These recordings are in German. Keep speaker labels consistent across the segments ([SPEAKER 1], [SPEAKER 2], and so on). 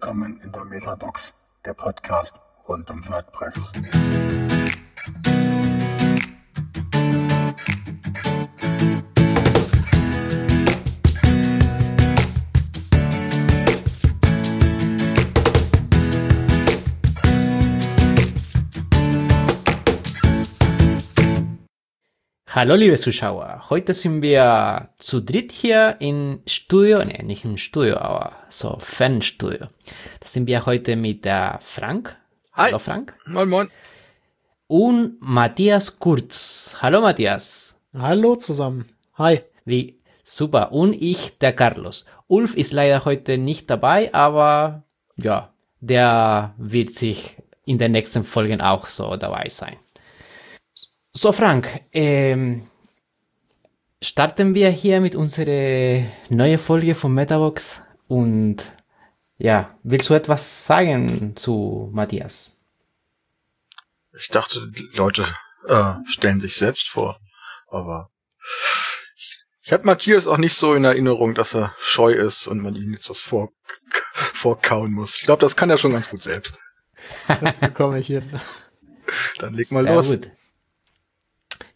[SPEAKER 1] willkommen in der Metabox, der Podcast rund um WordPress.
[SPEAKER 2] Hallo liebe Zuschauer, heute sind wir zu dritt hier im Studio, ne, nicht im Studio, aber so Fanstudio. Da sind wir heute mit der Frank.
[SPEAKER 3] Hi.
[SPEAKER 2] Hallo Frank.
[SPEAKER 3] Moin, moin.
[SPEAKER 2] Und Matthias Kurz. Hallo Matthias.
[SPEAKER 4] Hallo zusammen. Hi.
[SPEAKER 2] Wie super. Und ich, der Carlos. Ulf ist leider heute nicht dabei, aber ja, der wird sich in den nächsten Folgen auch so dabei sein. So, Frank, ähm, starten wir hier mit unserer neuen Folge von Metabox und ja, willst du etwas sagen zu Matthias?
[SPEAKER 3] Ich dachte, die Leute äh, stellen sich selbst vor, aber ich habe Matthias auch nicht so in Erinnerung, dass er scheu ist und man ihm jetzt was vor, vorkauen muss. Ich glaube, das kann er schon ganz gut selbst.
[SPEAKER 4] Das bekomme ich hin.
[SPEAKER 3] Dann leg mal
[SPEAKER 2] Sehr
[SPEAKER 3] los.
[SPEAKER 2] gut.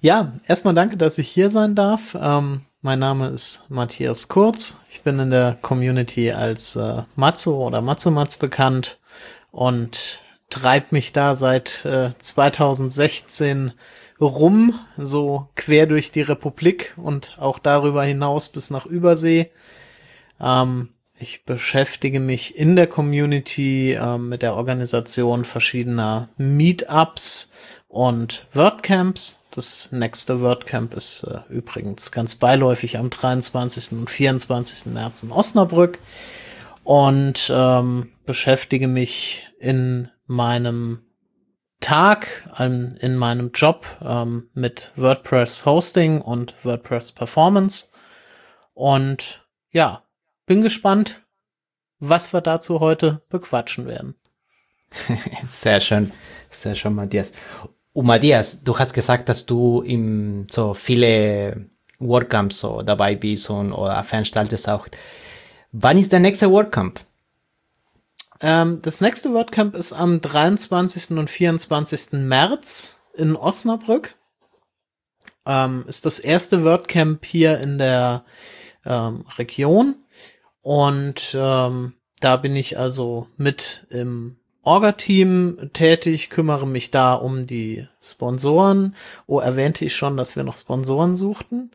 [SPEAKER 4] Ja, erstmal danke, dass ich hier sein darf. Ähm, mein Name ist Matthias Kurz. Ich bin in der Community als äh, Matzo oder Matzo-Matz bekannt und treibt mich da seit äh, 2016 rum, so quer durch die Republik und auch darüber hinaus bis nach Übersee. Ähm, ich beschäftige mich in der Community ähm, mit der Organisation verschiedener Meetups und WordCamps. Das nächste WordCamp ist äh, übrigens ganz beiläufig am 23. und 24. März in Osnabrück und ähm, beschäftige mich in meinem Tag, an, in meinem Job ähm, mit WordPress Hosting und WordPress Performance. Und ja, bin gespannt, was wir dazu heute bequatschen werden.
[SPEAKER 2] Sehr schön, sehr schön, Matthias. Und Matthias, du hast gesagt, dass du im so viele WordCamps so dabei bist und oder veranstaltest auch. Wann ist der nächste WordCamp?
[SPEAKER 4] Ähm, das nächste WordCamp ist am 23. und 24. März in Osnabrück. Ähm, ist das erste WordCamp hier in der ähm, Region. Und ähm, da bin ich also mit im Orga-Team tätig, kümmere mich da um die Sponsoren. Oh, erwähnte ich schon, dass wir noch Sponsoren suchten?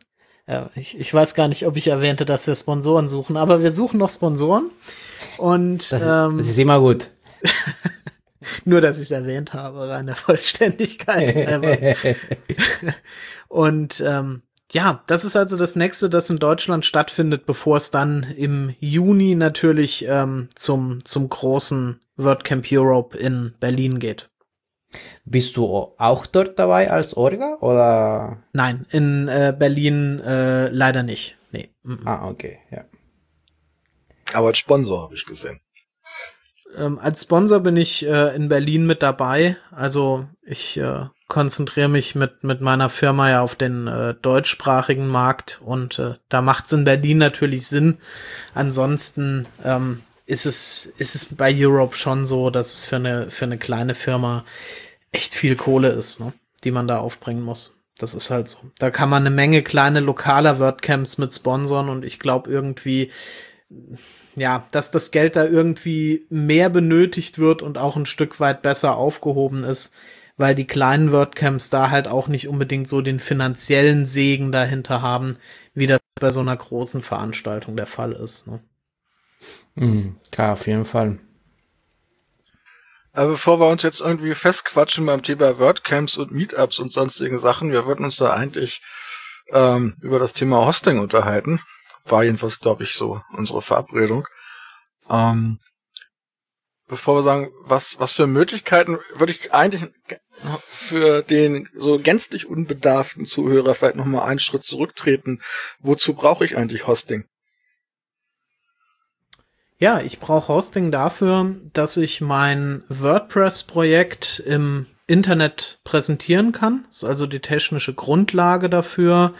[SPEAKER 4] Ja, ich, ich weiß gar nicht, ob ich erwähnte, dass wir Sponsoren suchen, aber wir suchen noch Sponsoren. Und
[SPEAKER 2] Das,
[SPEAKER 4] ähm,
[SPEAKER 2] das ist immer gut.
[SPEAKER 4] nur, dass ich es erwähnt habe, rein der Vollständigkeit. Und ähm, ja, das ist also das nächste, das in Deutschland stattfindet, bevor es dann im Juni natürlich ähm, zum, zum großen WordCamp Europe in Berlin geht.
[SPEAKER 2] Bist du auch dort dabei als Orga oder?
[SPEAKER 4] Nein, in äh, Berlin äh, leider nicht. Nee. mm, mm.
[SPEAKER 2] Ah, okay, ja.
[SPEAKER 3] Aber als Sponsor habe ich gesehen.
[SPEAKER 4] Ähm, als Sponsor bin ich äh, in Berlin mit dabei. Also ich äh, konzentriere mich mit, mit meiner Firma ja auf den äh, deutschsprachigen Markt und äh, da macht es in Berlin natürlich Sinn. Ansonsten ähm, ist es, ist es bei Europe schon so, dass es für eine, für eine kleine Firma echt viel Kohle ist, ne? die man da aufbringen muss. Das ist halt so. Da kann man eine Menge kleine lokaler WordCamps mit sponsern und ich glaube irgendwie, ja, dass das Geld da irgendwie mehr benötigt wird und auch ein Stück weit besser aufgehoben ist, weil die kleinen WordCamps da halt auch nicht unbedingt so den finanziellen Segen dahinter haben, wie das bei so einer großen Veranstaltung der Fall ist. Ne?
[SPEAKER 2] Mhm, klar, auf jeden Fall.
[SPEAKER 3] Aber bevor wir uns jetzt irgendwie festquatschen beim Thema WordCamps und Meetups und sonstigen Sachen, wir wollten uns da eigentlich ähm, über das Thema Hosting unterhalten. War jedenfalls, glaube ich, so unsere Verabredung. Ähm, bevor wir sagen, was, was für Möglichkeiten würde ich eigentlich für den so gänzlich unbedarften Zuhörer vielleicht nochmal einen Schritt zurücktreten. Wozu brauche ich eigentlich Hosting?
[SPEAKER 4] Ja, ich brauche Hosting dafür, dass ich mein WordPress-Projekt im Internet präsentieren kann. Das ist also die technische Grundlage dafür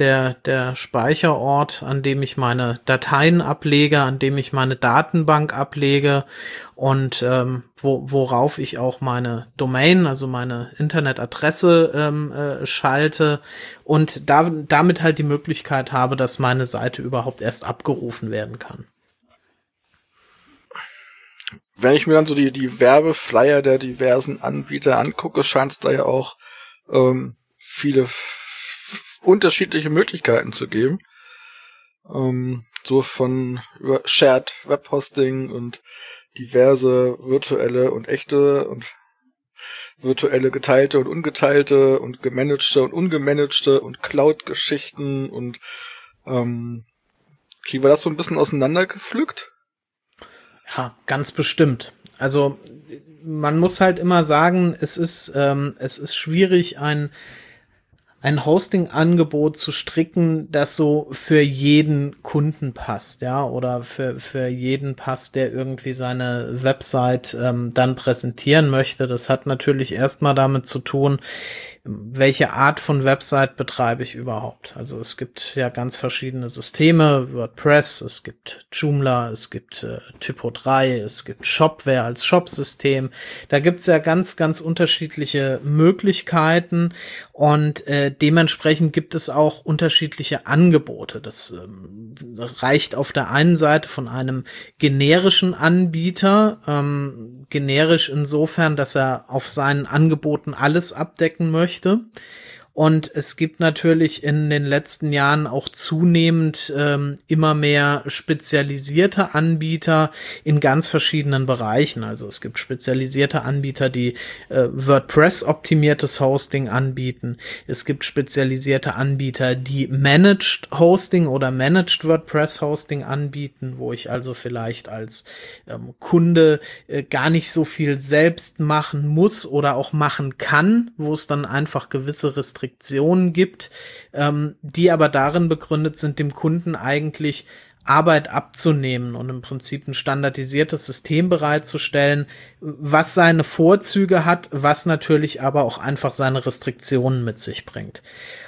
[SPEAKER 4] der, der Speicherort, an dem ich meine Dateien ablege, an dem ich meine Datenbank ablege und ähm, wo, worauf ich auch meine Domain, also meine Internetadresse ähm, äh, schalte und da, damit halt die Möglichkeit habe, dass meine Seite überhaupt erst abgerufen werden kann.
[SPEAKER 3] Wenn ich mir dann so die, die Werbeflyer der diversen Anbieter angucke, scheint es da ja auch ähm, viele unterschiedliche Möglichkeiten zu geben. Ähm, so von über Shared Webhosting und diverse virtuelle und echte und virtuelle geteilte und ungeteilte und gemanagte und ungemanagte und Cloud-Geschichten und ähm, kriegen wir das so ein bisschen auseinandergepflückt?
[SPEAKER 4] Ja, ganz bestimmt. Also man muss halt immer sagen, es ist ähm, es ist schwierig ein ein Hosting-Angebot zu stricken, das so für jeden Kunden passt, ja, oder für, für jeden passt, der irgendwie seine Website ähm, dann präsentieren möchte. Das hat natürlich erstmal damit zu tun, welche Art von Website betreibe ich überhaupt. Also es gibt ja ganz verschiedene Systeme, WordPress, es gibt Joomla, es gibt äh, Typo 3, es gibt Shopware als Shop-System. Da gibt's ja ganz, ganz unterschiedliche Möglichkeiten und äh, dementsprechend gibt es auch unterschiedliche Angebote. Das ähm, reicht auf der einen Seite von einem generischen Anbieter, ähm, generisch insofern, dass er auf seinen Angeboten alles abdecken möchte möchte. Und es gibt natürlich in den letzten Jahren auch zunehmend ähm, immer mehr spezialisierte Anbieter in ganz verschiedenen Bereichen. Also es gibt spezialisierte Anbieter, die äh, WordPress-optimiertes Hosting anbieten. Es gibt spezialisierte Anbieter, die Managed Hosting oder Managed WordPress Hosting anbieten, wo ich also vielleicht als ähm, Kunde äh, gar nicht so viel selbst machen muss oder auch machen kann, wo es dann einfach gewisse Restriktionen Restriktionen gibt, ähm, die aber darin begründet sind, dem Kunden eigentlich Arbeit abzunehmen und im Prinzip ein standardisiertes System bereitzustellen, was seine Vorzüge hat, was natürlich aber auch einfach seine Restriktionen mit sich bringt.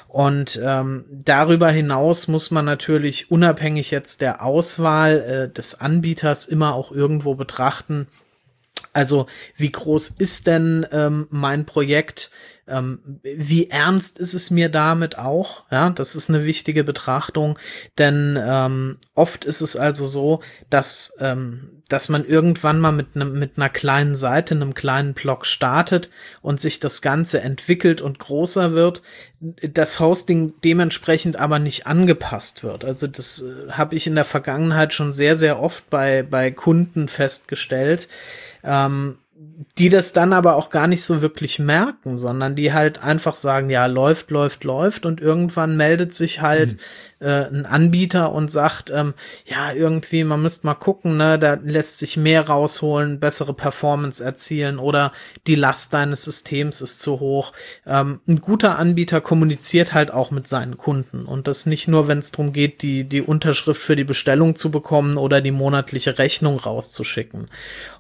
[SPEAKER 4] Und ähm, darüber hinaus muss man natürlich unabhängig jetzt der Auswahl äh, des Anbieters immer auch irgendwo betrachten, also wie groß ist denn ähm, mein Projekt? Ähm, wie ernst ist es mir damit auch? Ja, das ist eine wichtige Betrachtung, denn ähm, oft ist es also so, dass ähm, dass man irgendwann mal mit einem mit einer kleinen Seite, einem kleinen Blog startet und sich das Ganze entwickelt und größer wird, das Hosting dementsprechend aber nicht angepasst wird. Also das äh, habe ich in der Vergangenheit schon sehr sehr oft bei bei Kunden festgestellt. Ähm, die das dann aber auch gar nicht so wirklich merken, sondern die halt einfach sagen, ja, läuft, läuft, läuft und irgendwann meldet sich halt mhm äh, ein Anbieter und sagt, ähm, ja, irgendwie, man müsste mal gucken, ne, da lässt sich mehr rausholen, bessere Performance erzielen oder die Last deines Systems ist zu hoch. Ähm, ein guter Anbieter kommuniziert halt auch mit seinen Kunden und das nicht nur, wenn es darum geht, die, die Unterschrift für die Bestellung zu bekommen oder die monatliche Rechnung rauszuschicken.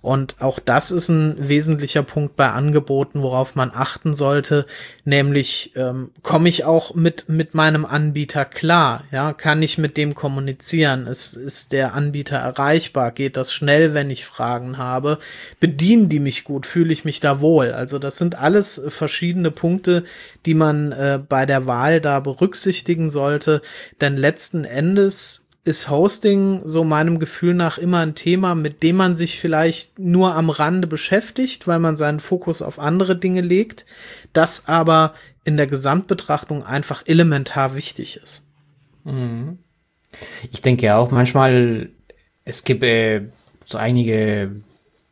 [SPEAKER 4] Und auch das ist ein wesentlicher Punkt bei Angeboten, worauf man achten sollte, nämlich ähm, komme ich auch mit, mit meinem Anbieter klar. Ja, kann ich mit dem kommunizieren? Ist, ist der Anbieter erreichbar? Geht das schnell, wenn ich Fragen habe? Bedienen die mich gut? Fühle ich mich da wohl? Also das sind alles verschiedene Punkte, die man äh, bei der Wahl da berücksichtigen sollte. Denn letzten Endes ist Hosting so meinem Gefühl nach immer ein Thema, mit dem man sich vielleicht nur am Rande beschäftigt, weil man seinen Fokus auf andere Dinge legt, das aber in der Gesamtbetrachtung einfach elementar wichtig ist.
[SPEAKER 2] Ich denke auch manchmal, es gibt äh, so einige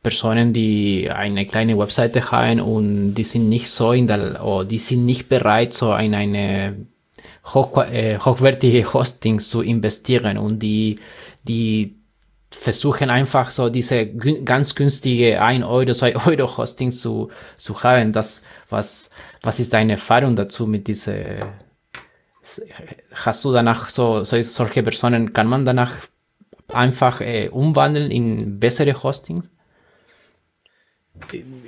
[SPEAKER 2] Personen, die eine kleine Webseite haben und die sind nicht so in der, oh, die sind nicht bereit, so in eine hoch, äh, hochwertige Hosting zu investieren und die, die versuchen einfach so diese ganz günstige 1 Euro, 2 Euro Hosting zu, zu haben. Das, was, was ist deine Erfahrung dazu mit dieser hast du danach so, so solche Personen, kann man danach einfach äh, umwandeln in bessere Hostings?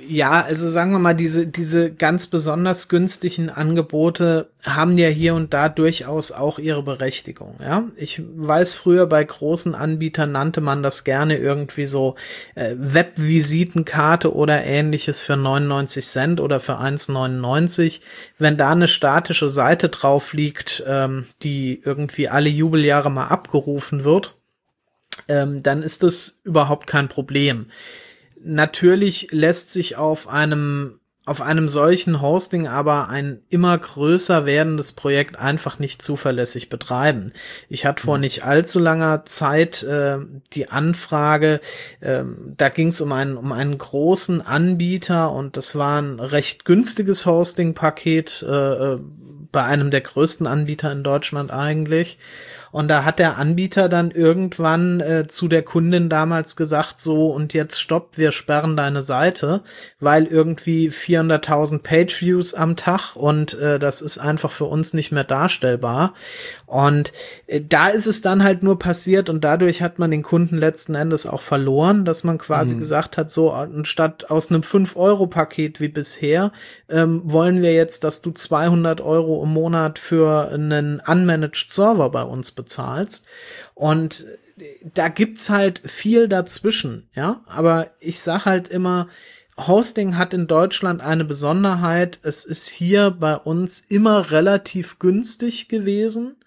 [SPEAKER 4] Ja, also sagen wir mal, diese, diese ganz besonders günstigen Angebote haben ja hier und da durchaus auch ihre Berechtigung. Ja, ich weiß früher bei großen Anbietern nannte man das gerne irgendwie so äh, Webvisitenkarte oder ähnliches für 99 Cent oder für 1,99. Wenn da eine statische Seite drauf liegt, ähm, die irgendwie alle Jubeljahre mal abgerufen wird, ähm, dann ist das überhaupt kein Problem natürlich lässt sich auf einem auf einem solchen Hosting aber ein immer größer werdendes Projekt einfach nicht zuverlässig betreiben. Ich hatte vor mhm. nicht allzu langer Zeit äh, die Anfrage, äh, da ging es um einen, um einen großen Anbieter und das war ein recht günstiges Hosting-Paket äh, äh bei einem der größten Anbieter in Deutschland eigentlich. Und da hat der Anbieter dann irgendwann äh, zu der Kundin damals gesagt, so und jetzt stopp, wir sperren deine Seite, weil irgendwie 400.000 Page-Views am Tag und äh, das ist einfach für uns nicht mehr darstellbar. Und äh, da ist es dann halt nur passiert und dadurch hat man den Kunden letzten Endes auch verloren, dass man quasi mhm. gesagt hat, so anstatt aus einem 5-Euro-Paket wie bisher, ähm, wollen wir jetzt, dass du 200 Euro im Monat für einen unmanaged Server bei uns bezahlst bezahlst. Und da gibt's halt viel dazwischen, ja. Aber ich sag halt immer, Hosting hat in Deutschland eine Besonderheit. Es ist hier bei uns immer relativ günstig gewesen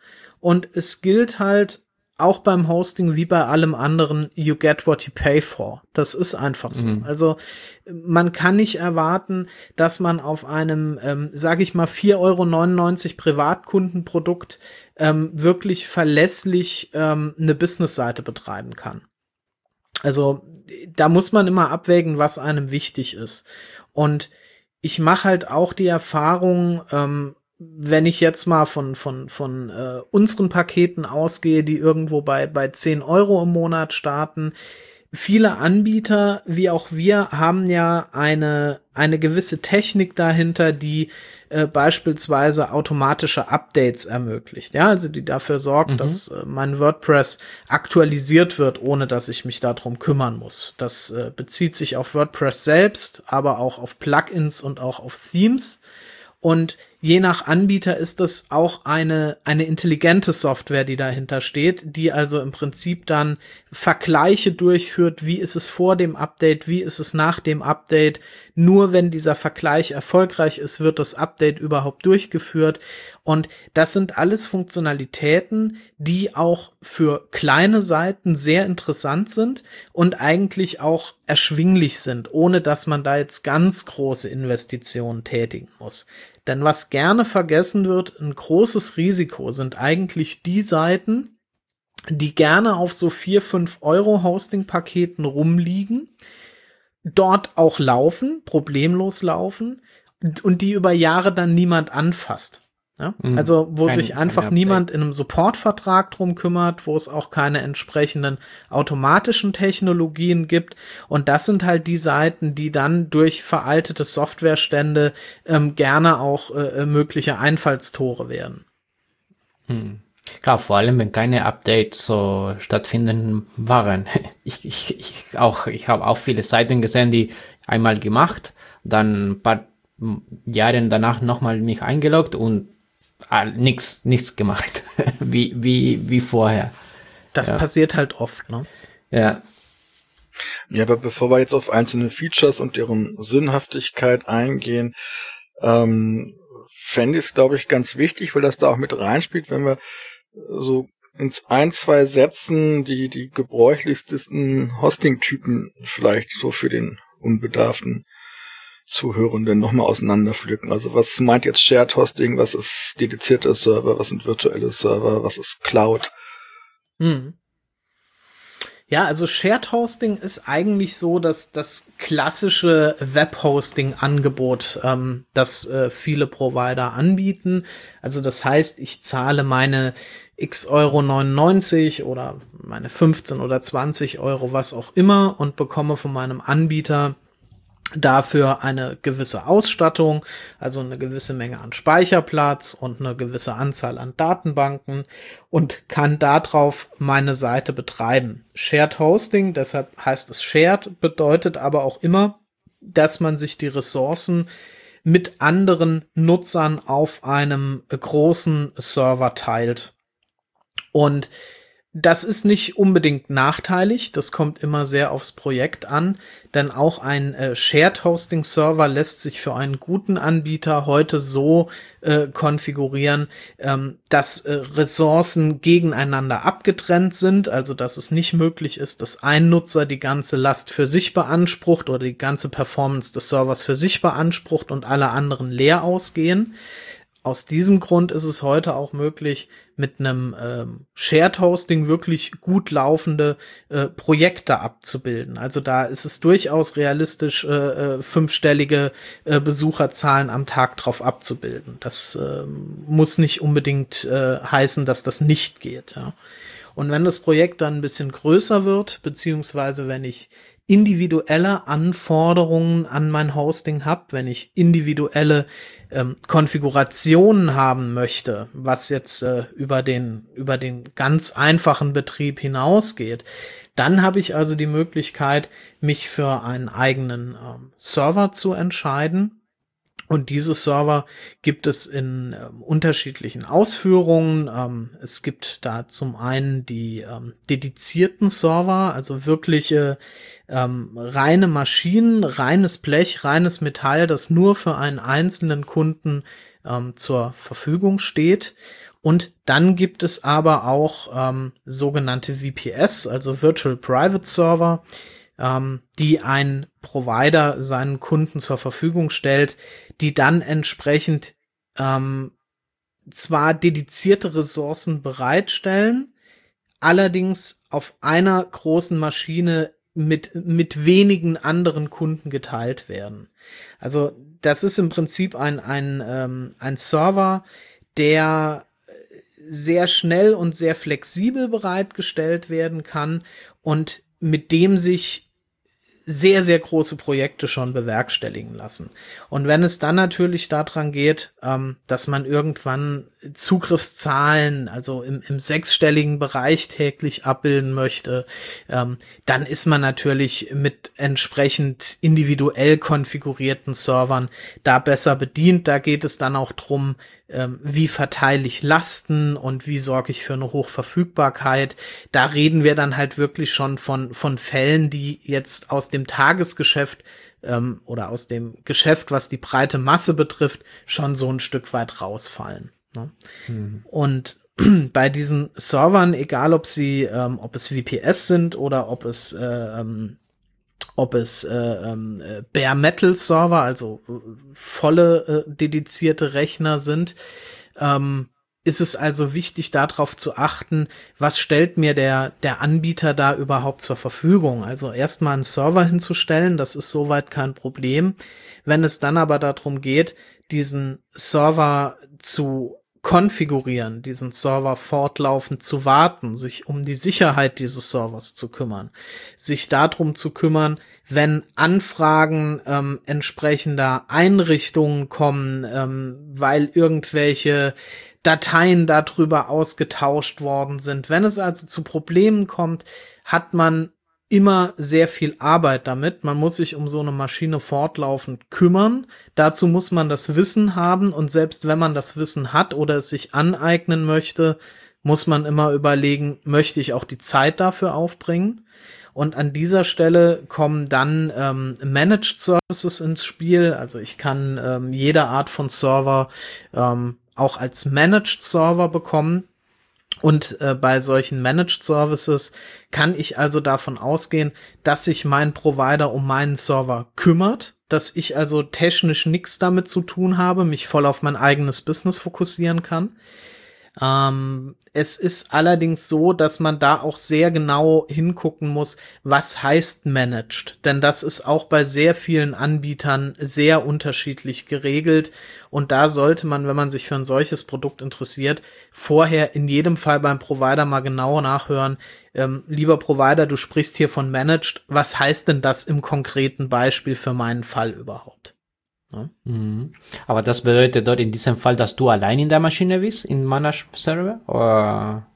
[SPEAKER 4] und es gilt halt auch beim Hosting wie bei allem anderen, you get what you pay for. Das ist einfach so. Mhm. Also man kann nicht erwarten, dass man auf einem, ähm, sage ich mal, 4,99 Euro Privatkundenprodukt ähm, wirklich verlässlich ähm, eine Businessseite betreiben kann. Also da muss man immer abwägen, was einem wichtig ist. Und ich mache halt auch die Erfahrung, ähm, wenn ich jetzt mal von, von, von äh, unseren Paketen ausgehe, die irgendwo bei, bei 10 Euro im Monat starten, viele Anbieter, wie auch wir, haben ja eine, eine gewisse Technik dahinter, die äh, beispielsweise automatische Updates ermöglicht. Ja, also die dafür sorgt, mhm. dass äh, mein WordPress aktualisiert wird, ohne dass ich mich darum kümmern muss. Das äh, bezieht sich auf WordPress selbst, aber auch auf Plugins und auch auf Themes. Und je nach Anbieter ist das auch eine, eine intelligente Software, die dahinter steht, die also im Prinzip dann Vergleiche durchführt, wie ist es vor dem Update, wie ist es nach dem Update. Nur wenn dieser Vergleich erfolgreich ist, wird das Update überhaupt durchgeführt. Und das sind alles Funktionalitäten, die auch für kleine Seiten sehr interessant sind und eigentlich auch erschwinglich sind, ohne dass man da jetzt ganz große Investitionen tätigen muss. Denn was gerne vergessen wird, ein großes Risiko sind eigentlich die Seiten, die gerne auf so 4, 5 Euro Hosting-Paketen rumliegen, dort auch laufen, problemlos laufen und die über Jahre dann niemand anfasst. Ja? Mhm. Also, wo Kein, sich einfach niemand in einem Supportvertrag drum kümmert, wo es auch keine entsprechenden automatischen Technologien gibt. Und das sind halt die Seiten, die dann durch veraltete Softwarestände ähm, gerne auch äh, äh mögliche Einfallstore werden.
[SPEAKER 2] Hm. Klar, vor allem, wenn keine Updates so stattfinden waren. Ich, ich, ich auch, ich habe auch viele Seiten gesehen, die einmal gemacht, dann ein paar Jahre danach nochmal mich eingeloggt und ah, nichts nichts gemacht, wie, wie, wie vorher.
[SPEAKER 4] Das ja. passiert halt oft, ne?
[SPEAKER 2] Ja.
[SPEAKER 3] Ja, aber bevor wir jetzt auf einzelne Features und deren Sinnhaftigkeit eingehen, ähm, fände ich es, glaube ich, ganz wichtig, weil das da auch mit reinspielt, wenn wir so ins ein, zwei Sätzen die, die gebräuchlichsten Hosting-Typen vielleicht so für den Unbedarften Zuhörenden nochmal auseinanderpflücken. Also was meint jetzt Shared Hosting, was ist dedizierte Server, was sind virtuelle Server, was ist Cloud? Hm.
[SPEAKER 4] Ja, also Shared Hosting ist eigentlich so, dass das klassische Web-Hosting-Angebot, ähm, das äh, viele Provider anbieten. Also das heißt, ich zahle meine x Euro 99 oder meine 15 oder 20 Euro, was auch immer, und bekomme von meinem Anbieter dafür eine gewisse Ausstattung, also eine gewisse Menge an Speicherplatz und eine gewisse Anzahl an Datenbanken und kann darauf meine Seite betreiben. Shared Hosting, deshalb heißt es Shared, bedeutet aber auch immer, dass man sich die Ressourcen mit anderen Nutzern auf einem großen Server teilt. Und das ist nicht unbedingt nachteilig, das kommt immer sehr aufs Projekt an, denn auch ein äh, Shared Hosting Server lässt sich für einen guten Anbieter heute so äh, konfigurieren, ähm, dass äh, Ressourcen gegeneinander abgetrennt sind, also dass es nicht möglich ist, dass ein Nutzer die ganze Last für sich beansprucht oder die ganze Performance des Servers für sich beansprucht und alle anderen leer ausgehen. Aus diesem Grund ist es heute auch möglich, mit einem ähm, Shared Hosting wirklich gut laufende äh, Projekte abzubilden. Also da ist es durchaus realistisch, äh, äh, fünfstellige äh, Besucherzahlen am Tag drauf abzubilden. Das äh, muss nicht unbedingt äh, heißen, dass das nicht geht. Ja. Und wenn das Projekt dann ein bisschen größer wird, beziehungsweise wenn ich individuelle Anforderungen an mein Hosting habe, wenn ich individuelle ähm, Konfigurationen haben möchte, was jetzt äh, über den über den ganz einfachen Betrieb hinausgeht, dann habe ich also die Möglichkeit, mich für einen eigenen ähm, Server zu entscheiden und diese Server gibt es in äh, unterschiedlichen Ausführungen. Ähm, es gibt da zum einen die ähm, dedizierten Server, also wirkliche ähm, reine Maschinen, reines Blech, reines Metall, das nur für einen einzelnen Kunden ähm, zur Verfügung steht. Und dann gibt es aber auch ähm, sogenannte VPS, also Virtual Private Server, ähm, die ein Provider seinen Kunden zur Verfügung stellt, die dann entsprechend ähm, zwar dedizierte Ressourcen bereitstellen, allerdings auf einer großen Maschine mit, mit wenigen anderen Kunden geteilt werden. Also das ist im Prinzip ein, ein, ähm, ein Server, der sehr schnell und sehr flexibel bereitgestellt werden kann und mit dem sich sehr, sehr große Projekte schon bewerkstelligen lassen. Und wenn es dann natürlich daran geht, ähm, dass man irgendwann Zugriffszahlen, also im, im sechsstelligen Bereich täglich abbilden möchte, ähm, dann ist man natürlich mit entsprechend individuell konfigurierten Servern da besser bedient. Da geht es dann auch drum, ähm, wie verteile ich Lasten und wie sorge ich für eine Hochverfügbarkeit. Da reden wir dann halt wirklich schon von, von Fällen, die jetzt aus dem Tagesgeschäft ähm, oder aus dem Geschäft, was die breite Masse betrifft, schon so ein Stück weit rausfallen. Ne? Mhm. Und bei diesen Servern, egal ob sie, ähm, ob es VPS sind oder ob es äh, ähm, ob es äh, ähm, äh, Bare Metal Server, also äh, volle äh, dedizierte Rechner sind, ähm, ist es also wichtig, darauf zu achten, was stellt mir der, der Anbieter da überhaupt zur Verfügung. Also erstmal einen Server hinzustellen, das ist soweit kein Problem. Wenn es dann aber darum geht, diesen Server zu konfigurieren, diesen Server fortlaufend zu warten, sich um die Sicherheit dieses Servers zu kümmern, sich darum zu kümmern, wenn Anfragen ähm, entsprechender Einrichtungen kommen, ähm, weil irgendwelche Dateien darüber ausgetauscht worden sind. Wenn es also zu Problemen kommt, hat man immer sehr viel Arbeit damit. Man muss sich um so eine Maschine fortlaufend kümmern. Dazu muss man das Wissen haben und selbst wenn man das Wissen hat oder es sich aneignen möchte, muss man immer überlegen, möchte ich auch die Zeit dafür aufbringen? Und an dieser Stelle kommen dann ähm, Managed Services ins Spiel. Also ich kann ähm, jede Art von Server ähm, auch als Managed Server bekommen. Und äh, bei solchen Managed Services kann ich also davon ausgehen, dass sich mein Provider um meinen Server kümmert, dass ich also technisch nichts damit zu tun habe, mich voll auf mein eigenes Business fokussieren kann. Ähm, es ist allerdings so, dass man da auch sehr genau hingucken muss, was heißt managed. Denn das ist auch bei sehr vielen Anbietern sehr unterschiedlich geregelt. Und da sollte man, wenn man sich für ein solches Produkt interessiert, vorher in jedem Fall beim Provider mal genau nachhören. Ähm, lieber Provider, du sprichst hier von managed. Was heißt denn das im konkreten Beispiel für meinen Fall überhaupt?
[SPEAKER 2] Ja. Mhm. Aber das bedeutet dort in diesem Fall, dass du allein in der Maschine bist, in Managed Server? Oder,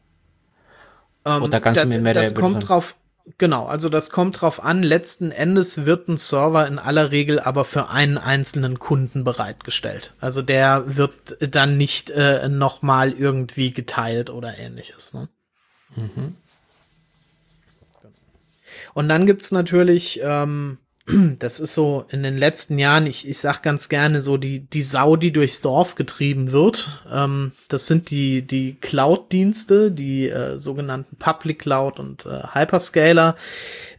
[SPEAKER 4] ähm, oder kannst das, du mir mehr Das kommt drauf, Genau, also das kommt drauf an. Letzten Endes wird ein Server in aller Regel aber für einen einzelnen Kunden bereitgestellt. Also der wird dann nicht äh, nochmal irgendwie geteilt oder ähnliches. Ne? Mhm. Und dann gibt's natürlich ähm, das ist so in den letzten Jahren, ich, ich sag ganz gerne so die, die Sau, die durchs Dorf getrieben wird. Ähm, das sind die, die Cloud-Dienste, die äh, sogenannten Public Cloud und äh, Hyperscaler.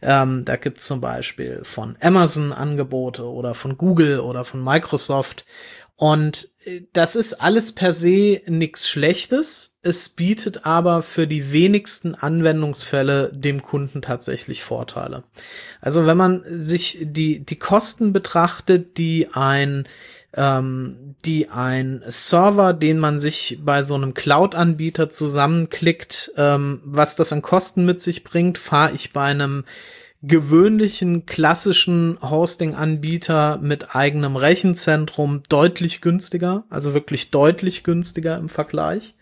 [SPEAKER 4] Ähm, da gibt's zum Beispiel von Amazon Angebote oder von Google oder von Microsoft. Und das ist alles per se nichts Schlechtes. Es bietet aber für die wenigsten Anwendungsfälle dem Kunden tatsächlich Vorteile. Also wenn man sich die, die Kosten betrachtet, die ein ähm, die ein Server, den man sich bei so einem Cloud-Anbieter zusammenklickt, ähm, was das an Kosten mit sich bringt, fahre ich bei einem gewöhnlichen klassischen Hosting-Anbieter mit eigenem Rechenzentrum deutlich günstiger, also wirklich deutlich günstiger im Vergleich.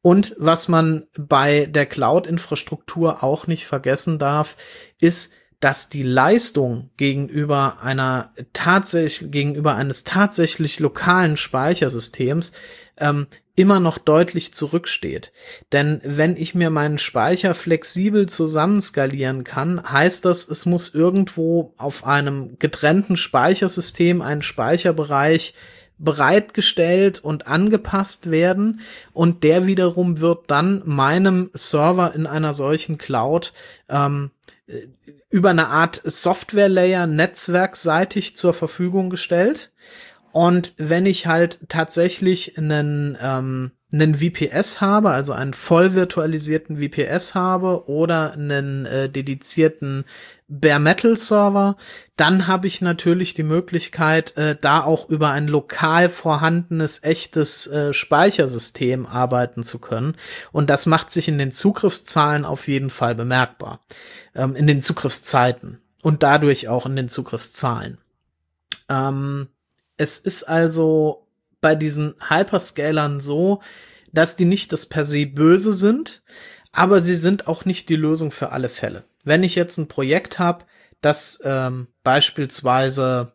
[SPEAKER 4] Und was man bei der Cloud-Infrastruktur auch nicht vergessen darf, ist, dass die Leistung gegenüber einer tatsächlich gegenüber eines tatsächlich lokalen Speichersystems ähm, immer noch deutlich zurücksteht. Denn wenn ich mir meinen Speicher flexibel zusammenskalieren kann, heißt das, es muss irgendwo auf einem getrennten Speichersystem ein Speicherbereich bereitgestellt und angepasst werden und der wiederum wird dann meinem Server in einer solchen Cloud ähm, über eine Art Software-Layer netzwerkseitig zur Verfügung gestellt und wenn ich halt tatsächlich einen, ähm, einen VPS habe, also einen voll virtualisierten VPS habe oder einen äh, dedizierten Bare Metal Server, dann habe ich natürlich die Möglichkeit, äh, da auch über ein lokal vorhandenes echtes äh, Speichersystem arbeiten zu können. Und das macht sich in den Zugriffszahlen auf jeden Fall bemerkbar. Ähm, in den Zugriffszeiten und dadurch auch in den Zugriffszahlen. Ähm, es ist also bei diesen Hyperscalern so, dass die nicht das per se böse sind, aber sie sind auch nicht die Lösung für alle Fälle. Wenn ich jetzt ein Projekt habe, das ähm, beispielsweise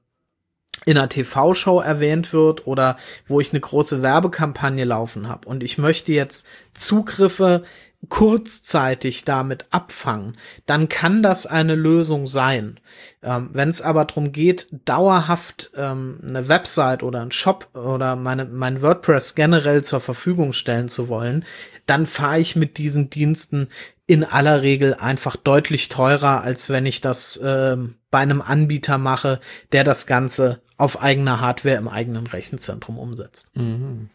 [SPEAKER 4] in einer TV-Show erwähnt wird oder wo ich eine große Werbekampagne laufen habe und ich möchte jetzt Zugriffe kurzzeitig damit abfangen, dann kann das eine Lösung sein. Ähm, Wenn es aber darum geht, dauerhaft ähm, eine Website oder ein Shop oder meine, mein WordPress generell zur Verfügung stellen zu wollen, dann fahre ich mit diesen Diensten in aller Regel einfach deutlich teurer, als wenn ich das ähm, bei einem Anbieter mache, der das Ganze auf eigener Hardware im eigenen Rechenzentrum umsetzt. Mhm.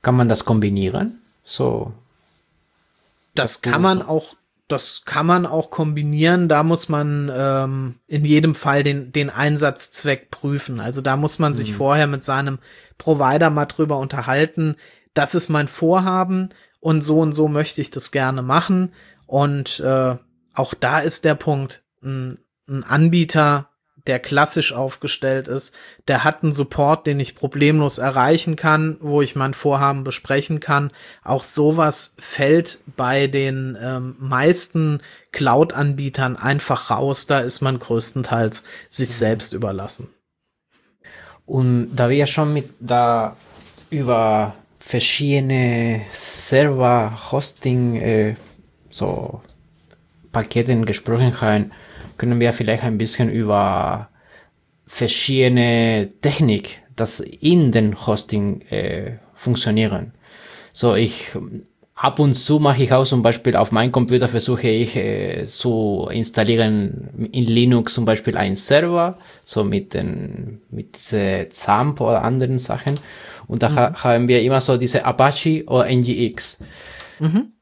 [SPEAKER 2] Kann man das kombinieren? So
[SPEAKER 4] das kann man auch, das kann man auch kombinieren. Da muss man ähm, in jedem Fall den, den Einsatzzweck prüfen. Also da muss man sich mhm. vorher mit seinem Provider mal drüber unterhalten. Das ist mein Vorhaben und so und so möchte ich das gerne machen. Und äh, auch da ist der Punkt, ein, ein Anbieter der klassisch aufgestellt ist, der hat einen Support, den ich problemlos erreichen kann, wo ich mein Vorhaben besprechen kann. Auch sowas fällt bei den ähm, meisten Cloud-Anbietern einfach raus. Da ist man größtenteils sich mhm. selbst überlassen.
[SPEAKER 2] Und da wir schon mit da über verschiedene Server-Hosting äh, so Paketen gesprochen haben, können wir vielleicht ein bisschen über verschiedene Technik, das in den Hosting äh, funktionieren. So, ich ab und zu mache ich auch zum Beispiel auf meinem Computer versuche ich äh, zu installieren in Linux zum Beispiel einen Server, so mit den mit ZAMP oder anderen Sachen. Und da mhm. haben wir immer so diese Apache oder NGX. Mhm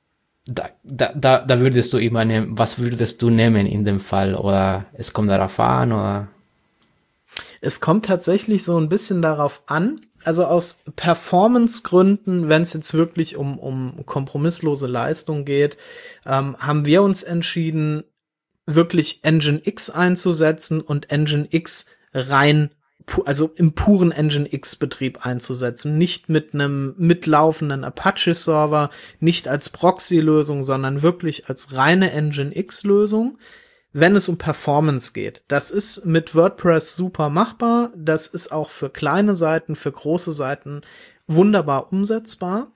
[SPEAKER 2] da, da, da, da würdest du immer nehmen, was würdest du nehmen in dem Fall? Oder es kommt darauf an, oder?
[SPEAKER 4] Es kommt tatsächlich so ein bisschen darauf an. Also aus Performance-Gründen, wenn es jetzt wirklich um, um kompromisslose Leistung geht, ähm, haben wir uns entschieden, wirklich Engine X einzusetzen und Engine X rein also im puren Nginx-Betrieb einzusetzen, nicht mit einem mitlaufenden Apache-Server, nicht als Proxy-Lösung, sondern wirklich als reine Nginx-Lösung, wenn es um Performance geht. Das ist mit WordPress super machbar. Das ist auch für kleine Seiten, für große Seiten wunderbar umsetzbar.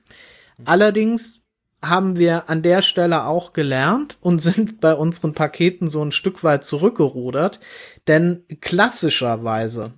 [SPEAKER 4] Allerdings haben wir an der Stelle auch gelernt und sind bei unseren Paketen so ein Stück weit zurückgerudert. Denn klassischerweise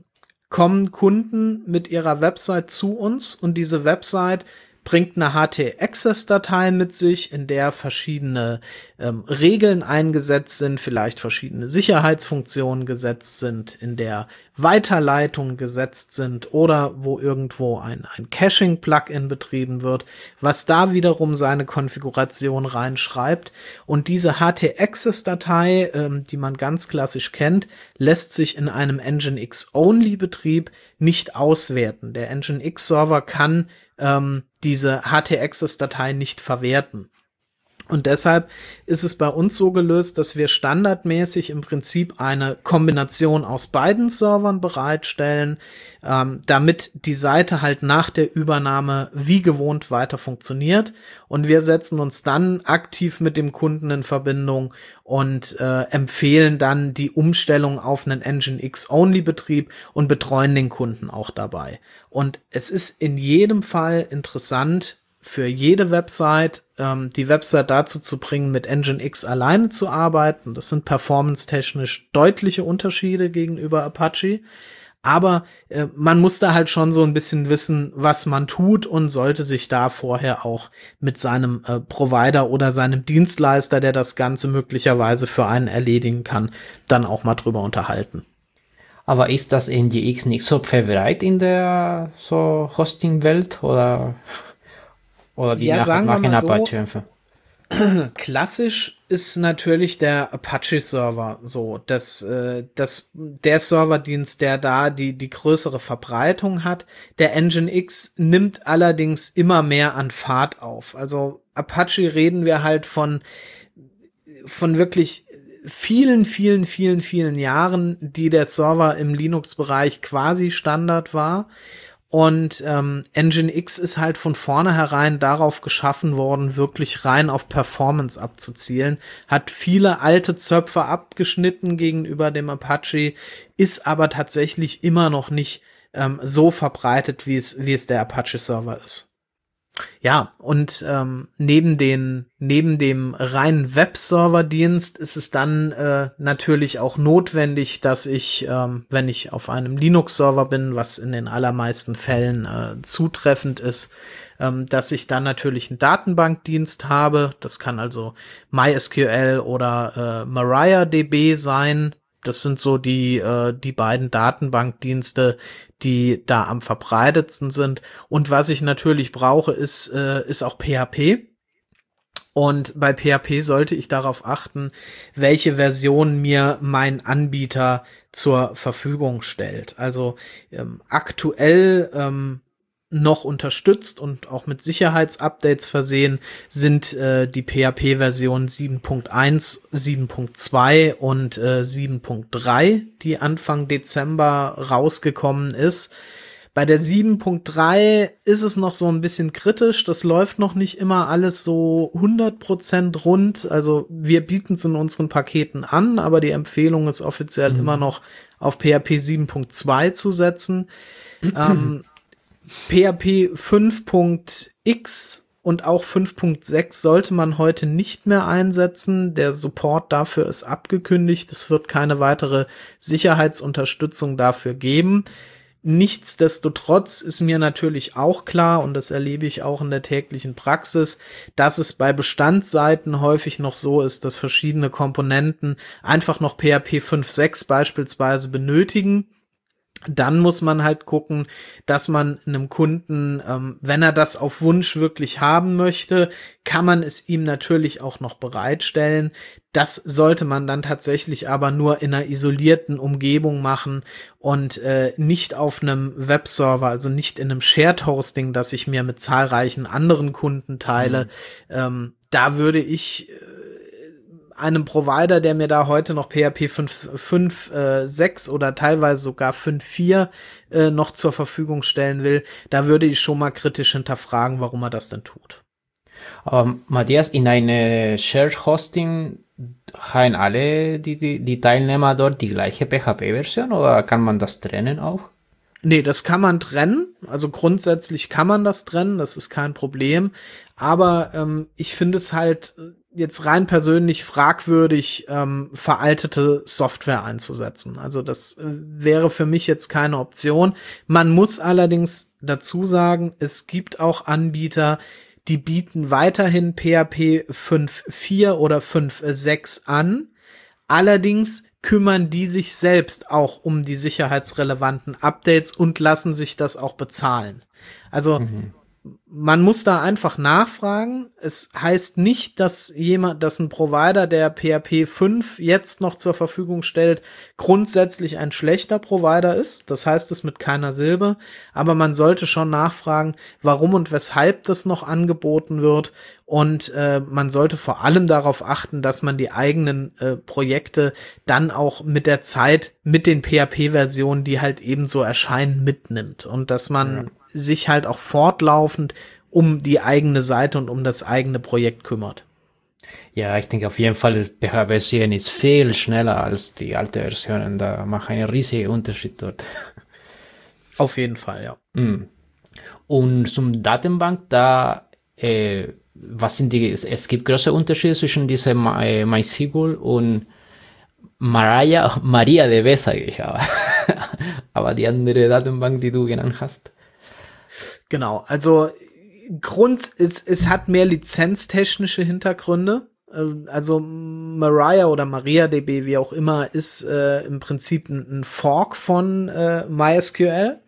[SPEAKER 4] kommen Kunden mit ihrer Website zu uns und diese Website bringt eine HT-Access-Datei mit sich, in der verschiedene ähm, Regeln eingesetzt sind, vielleicht verschiedene Sicherheitsfunktionen gesetzt sind, in der Weiterleitungen gesetzt sind oder wo irgendwo ein, ein Caching-Plugin betrieben wird, was da wiederum seine Konfiguration reinschreibt. Und diese HT-Access-Datei, ähm, die man ganz klassisch kennt, lässt sich in einem Nginx-Only-Betrieb nicht auswerten. Der Nginx-Server kann ähm, diese HT-Access-Datei nicht verwerten. Und deshalb ist es bei uns so gelöst, dass wir standardmäßig im Prinzip eine Kombination aus beiden Servern bereitstellen, ähm, damit die Seite halt nach der Übernahme wie gewohnt weiter funktioniert. Und wir setzen uns dann aktiv mit dem Kunden in Verbindung und äh, empfehlen dann die Umstellung auf einen Nginx-Only-Betrieb und betreuen den Kunden auch dabei. Und es ist in jedem Fall interessant, für jede Website ähm, die Website dazu zu bringen, mit Nginx alleine zu arbeiten. Das sind performance-technisch deutliche Unterschiede gegenüber Apache. Aber äh, man muss da halt schon so ein bisschen wissen, was man tut und sollte sich da vorher auch mit seinem äh, Provider oder seinem Dienstleister, der das Ganze möglicherweise für einen erledigen kann, dann auch mal drüber unterhalten.
[SPEAKER 2] Aber ist das NGX nicht so verbreitet in der so Hosting-Welt oder? Oder die
[SPEAKER 4] ja, sagen wir mal
[SPEAKER 2] Apache
[SPEAKER 4] so, Klassisch ist natürlich der Apache-Server so, dass, äh, dass der Serverdienst, der da die, die größere Verbreitung hat. Der Nginx nimmt allerdings immer mehr an Fahrt auf. Also Apache reden wir halt von, von wirklich vielen, vielen, vielen, vielen Jahren, die der Server im Linux-Bereich quasi Standard war. Und ähm, Nginx ist halt von vornherein darauf geschaffen worden, wirklich rein auf Performance abzuzielen. Hat viele alte Zöpfe abgeschnitten gegenüber dem Apache, ist aber tatsächlich immer noch nicht ähm, so verbreitet, wie es, wie es der Apache-Server ist. Ja, und ähm, neben den neben dem reinen Webserverdienst ist es dann äh, natürlich auch notwendig, dass ich, ähm, wenn ich auf einem Linux-Server bin, was in den allermeisten Fällen äh, zutreffend ist, ähm, dass ich dann natürlich einen Datenbankdienst habe. Das kann also MySQL oder äh, MariaDB sein, das sind so die, äh, die beiden Datenbankdienste, die da am verbreitetsten sind. Und was ich natürlich brauche, ist, äh, ist auch PHP. Und bei PHP sollte ich darauf achten, welche Version mir mein Anbieter zur Verfügung stellt. Also ähm, aktuell ähm, noch unterstützt und auch mit Sicherheitsupdates versehen sind äh, die PHP-Versionen 7.1, 7.2 und äh, 7.3, die Anfang Dezember rausgekommen ist. Bei der 7.3 ist es noch so ein bisschen kritisch. Das läuft noch nicht immer alles so 100% rund. Also wir bieten es in unseren Paketen an, aber die Empfehlung ist offiziell mhm. immer noch auf PHP 7.2 zu setzen. ähm, PHP 5.x und auch 5.6 sollte man heute nicht mehr einsetzen. Der Support dafür ist abgekündigt. Es wird keine weitere Sicherheitsunterstützung dafür geben. Nichtsdestotrotz ist mir natürlich auch klar, und das erlebe ich auch in der täglichen Praxis, dass es bei Bestandsseiten häufig noch so ist, dass verschiedene Komponenten einfach noch PHP 5.6 beispielsweise benötigen dann muss man halt gucken, dass man einem Kunden, ähm, wenn er das auf Wunsch wirklich haben möchte, kann man es ihm natürlich auch noch bereitstellen. Das sollte man dann tatsächlich aber nur in einer isolierten Umgebung machen und äh, nicht auf einem Webserver, also nicht in einem Shared Hosting, das ich mir mit zahlreichen anderen Kunden teile. Mhm. Ähm, da würde ich äh, einem Provider, der mir da heute noch PHP 5.6 äh, oder teilweise sogar 5.4 äh, noch zur Verfügung stellen will, da würde ich schon mal kritisch hinterfragen, warum er das denn tut.
[SPEAKER 2] Aber Matthias, in eine Shared Hosting haben alle die, die, die Teilnehmer dort die gleiche PHP-Version oder kann man das trennen auch?
[SPEAKER 4] Nee, das kann man trennen. Also grundsätzlich kann man das trennen, das ist kein Problem. Aber ähm, ich finde es halt jetzt rein persönlich fragwürdig, ähm, veraltete Software einzusetzen. Also das äh, wäre für mich jetzt keine Option. Man muss allerdings dazu sagen, es gibt auch Anbieter, die bieten weiterhin PHP 5.4 oder 5.6 an. Allerdings kümmern die sich selbst auch um die sicherheitsrelevanten Updates und lassen sich das auch bezahlen. Also mhm man muss da einfach nachfragen. Es heißt nicht, dass jemand, dass ein Provider, der PHP 5 jetzt noch zur Verfügung stellt, grundsätzlich ein schlechter Provider ist. Das heißt es mit keiner Silbe. Aber man sollte schon nachfragen, warum und weshalb das noch angeboten wird. Und äh, man sollte vor allem darauf achten, dass man die eigenen äh, Projekte dann auch mit der Zeit, mit den PHP-Versionen, die halt ebenso erscheinen, mitnimmt. Und dass man ja sich halt auch fortlaufend um die eigene Seite und um das eigene Projekt kümmert.
[SPEAKER 2] Ja, ich denke auf jeden Fall, PHP 7 ist viel schneller als die alte Version. Da macht einen riesigen Unterschied dort.
[SPEAKER 4] Auf jeden Fall, ja.
[SPEAKER 2] Mm. Und zum Datenbank, da, äh, was sind die, es gibt große Unterschiede zwischen diesem äh, MySQL und Maria, Maria DB, sage ich aber. aber die andere Datenbank, die du genannt hast.
[SPEAKER 4] Genau, also Grund, es, es hat mehr lizenztechnische Hintergründe. Ähm, also Mariah oder MariaDB, wie auch immer, ist äh, im Prinzip ein, ein Fork von äh, MySQL.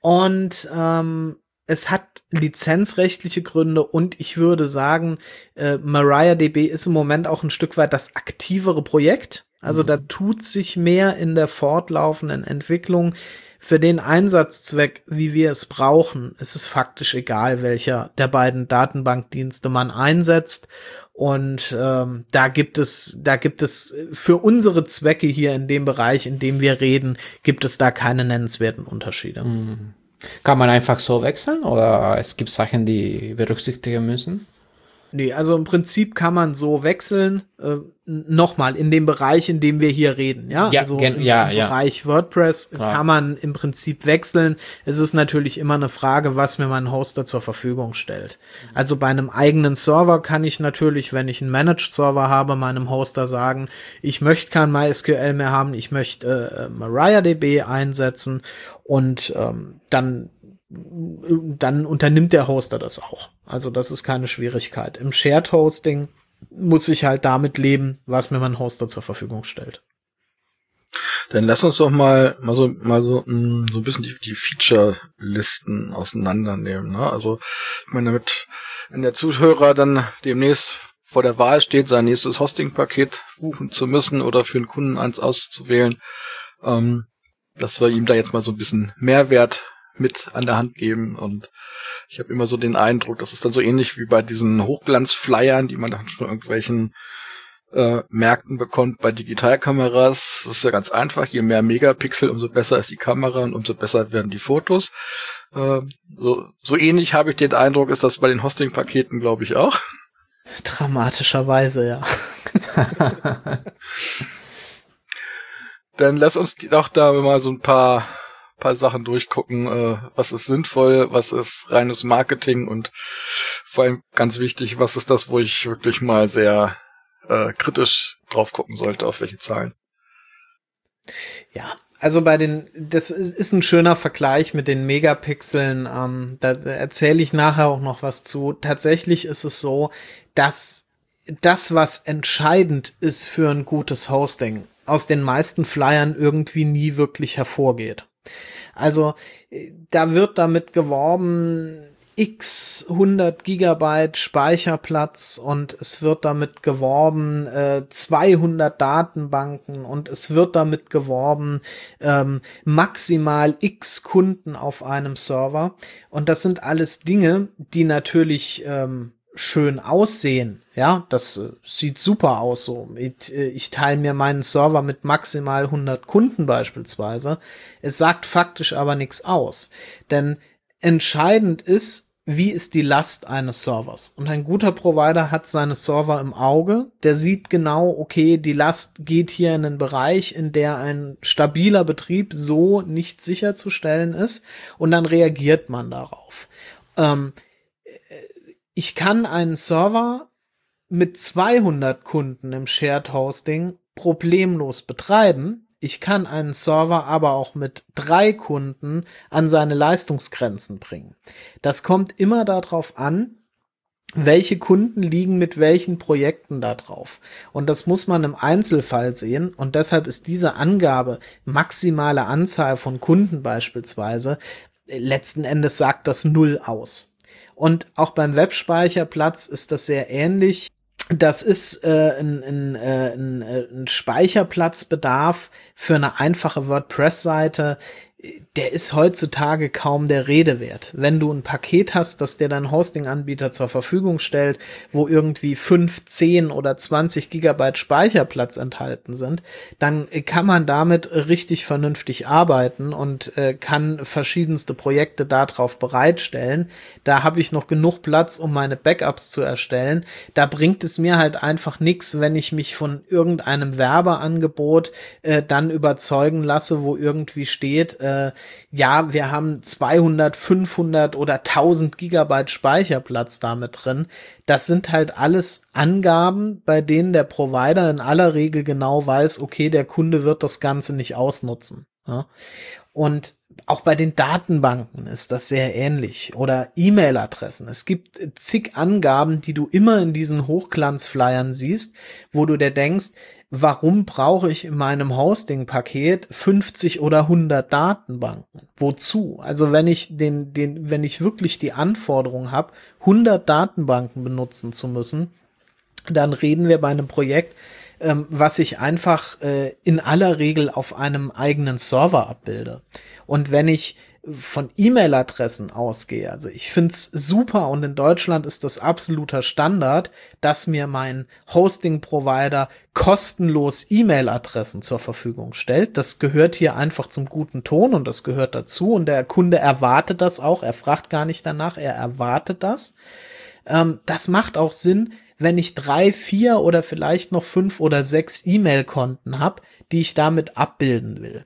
[SPEAKER 4] Und ähm, es hat lizenzrechtliche Gründe und ich würde sagen, äh, MariaDB ist im Moment auch ein Stück weit das aktivere Projekt. Also mhm. da tut sich mehr in der fortlaufenden Entwicklung für den Einsatzzweck, wie wir es brauchen, ist es faktisch egal, welcher der beiden Datenbankdienste man einsetzt. Und ähm, da gibt es, da gibt es für unsere Zwecke hier in dem Bereich, in dem wir reden, gibt es da keine nennenswerten Unterschiede. Mhm.
[SPEAKER 2] Kann man einfach so wechseln oder es gibt Sachen, die berücksichtigen müssen?
[SPEAKER 4] Nee, also im Prinzip kann man so wechseln. Äh, Nochmal in dem Bereich, in dem wir hier reden. Ja,
[SPEAKER 2] ja
[SPEAKER 4] also
[SPEAKER 2] im,
[SPEAKER 4] ja,
[SPEAKER 2] im
[SPEAKER 4] ja. Bereich WordPress Klar. kann man im Prinzip wechseln. Es ist natürlich immer eine Frage, was mir mein Hoster zur Verfügung stellt. Also bei einem eigenen Server kann ich natürlich, wenn ich einen Managed Server habe, meinem Hoster sagen, ich möchte kein MySQL mehr haben, ich möchte äh, MariaDB einsetzen und ähm, dann dann unternimmt der Hoster das auch. Also das ist keine Schwierigkeit. Im Shared Hosting muss ich halt damit leben, was mir mein Hoster zur Verfügung stellt.
[SPEAKER 3] Dann lass uns doch mal mal so mal so mm, so ein bisschen die, die Feature-Listen auseinandernehmen. Ne? Also ich meine, damit wenn der Zuhörer dann demnächst vor der Wahl steht, sein nächstes Hosting-Paket buchen zu müssen oder für einen Kunden eins auszuwählen, ähm, dass wir ihm da jetzt mal so ein bisschen Mehrwert mit an der Hand geben. Und ich habe immer so den Eindruck, das ist dann so ähnlich wie bei diesen Hochglanzflyern, die man dann von irgendwelchen äh, Märkten bekommt bei Digitalkameras. Das ist ja ganz einfach. Je mehr Megapixel, umso besser ist die Kamera und umso besser werden die Fotos. Äh, so, so ähnlich habe ich den Eindruck, ist das bei den Hosting-Paketen, glaube ich, auch.
[SPEAKER 4] Dramatischerweise, ja.
[SPEAKER 3] Dann lass uns doch da mal so ein paar paar Sachen durchgucken, äh, was ist sinnvoll, was ist reines Marketing und vor allem ganz wichtig, was ist das, wo ich wirklich mal sehr äh, kritisch drauf gucken sollte, auf welche Zahlen.
[SPEAKER 4] Ja, also bei den, das ist, ist ein schöner Vergleich mit den Megapixeln. Ähm, da erzähle ich nachher auch noch was zu. Tatsächlich ist es so, dass das, was entscheidend ist für ein gutes Hosting, aus den meisten Flyern irgendwie nie wirklich hervorgeht. Also da wird damit geworben, x 100 Gigabyte Speicherplatz und es wird damit geworben äh, 200 Datenbanken und es wird damit geworben ähm, maximal x Kunden auf einem Server. Und das sind alles Dinge, die natürlich ähm, schön aussehen. Ja, das äh, sieht super aus so. Ich, äh, ich teile mir meinen Server mit maximal 100 Kunden beispielsweise. Es sagt faktisch aber nichts aus. Denn entscheidend ist, wie ist die Last eines Servers? Und ein guter Provider hat seine Server im Auge. Der sieht genau, okay, die Last geht hier in einen Bereich, in der ein stabiler Betrieb so nicht sicherzustellen ist. Und dann reagiert man darauf. Ähm, ich kann einen Server mit 200 Kunden im Shared Hosting problemlos betreiben. Ich kann einen Server aber auch mit drei Kunden an seine Leistungsgrenzen bringen. Das kommt immer darauf an, welche Kunden liegen mit welchen Projekten da drauf. Und das muss man im Einzelfall sehen. Und deshalb ist diese Angabe, maximale Anzahl von Kunden beispielsweise, letzten Endes sagt das null aus. Und auch beim Webspeicherplatz ist das sehr ähnlich. Das ist äh, ein, ein, äh, ein, äh, ein Speicherplatzbedarf für eine einfache WordPress-Seite, der ist heutzutage kaum der Rede wert. Wenn du ein Paket hast, das dir dein Hosting-Anbieter zur Verfügung stellt, wo irgendwie 5, 10 oder 20 Gigabyte Speicherplatz enthalten sind, dann kann man damit richtig vernünftig arbeiten und äh, kann verschiedenste Projekte darauf bereitstellen. Da habe ich noch genug Platz, um meine Backups zu erstellen. Da bringt es mir halt einfach nichts, wenn ich mich von irgendeinem Werbeangebot äh, dann überzeugen lasse, wo irgendwie steht, äh, äh, ja, wir haben 200, 500 oder 1000 Gigabyte Speicherplatz damit drin. Das sind halt alles Angaben, bei denen der Provider in aller Regel genau weiß, okay, der Kunde wird das Ganze nicht ausnutzen. Ja? Und auch bei den Datenbanken ist das sehr ähnlich oder E-Mail-Adressen. Es gibt zig Angaben, die du immer in diesen Hochglanzflyern siehst, wo du dir denkst, warum brauche ich in meinem Hosting-Paket 50 oder 100 Datenbanken? Wozu? Also wenn ich den, den, wenn ich wirklich die Anforderung habe, 100 Datenbanken benutzen zu müssen, dann reden wir bei einem Projekt, ähm, was ich einfach äh, in aller Regel auf einem eigenen Server abbilde. Und wenn ich von E-Mail-Adressen ausgehe. Also ich find's super und in Deutschland ist das absoluter Standard, dass mir mein Hosting-Provider kostenlos E-Mail-Adressen zur Verfügung stellt. Das gehört hier einfach zum guten Ton und das gehört dazu und der Kunde erwartet das auch. Er fragt gar nicht danach, er erwartet das. Ähm, das macht auch Sinn, wenn ich drei, vier oder vielleicht noch fünf oder sechs E-Mail-Konten habe, die ich damit abbilden will.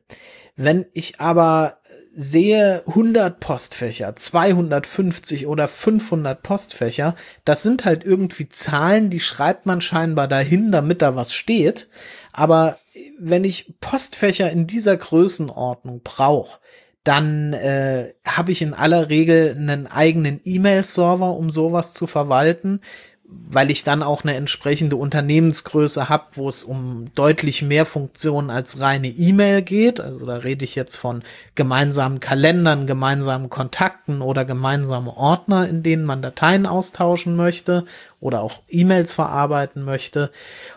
[SPEAKER 4] Wenn ich aber sehe 100 Postfächer, 250 oder 500 Postfächer, das sind halt irgendwie Zahlen, die schreibt man scheinbar dahin, damit da was steht. Aber wenn ich Postfächer in dieser Größenordnung brauche, dann äh, habe ich in aller Regel einen eigenen E-Mail-Server, um sowas zu verwalten weil ich dann auch eine entsprechende Unternehmensgröße habe, wo es um deutlich mehr Funktionen als reine E-Mail geht. Also da rede ich jetzt von gemeinsamen Kalendern, gemeinsamen Kontakten oder gemeinsame Ordner, in denen man Dateien austauschen möchte oder auch E-Mails verarbeiten möchte.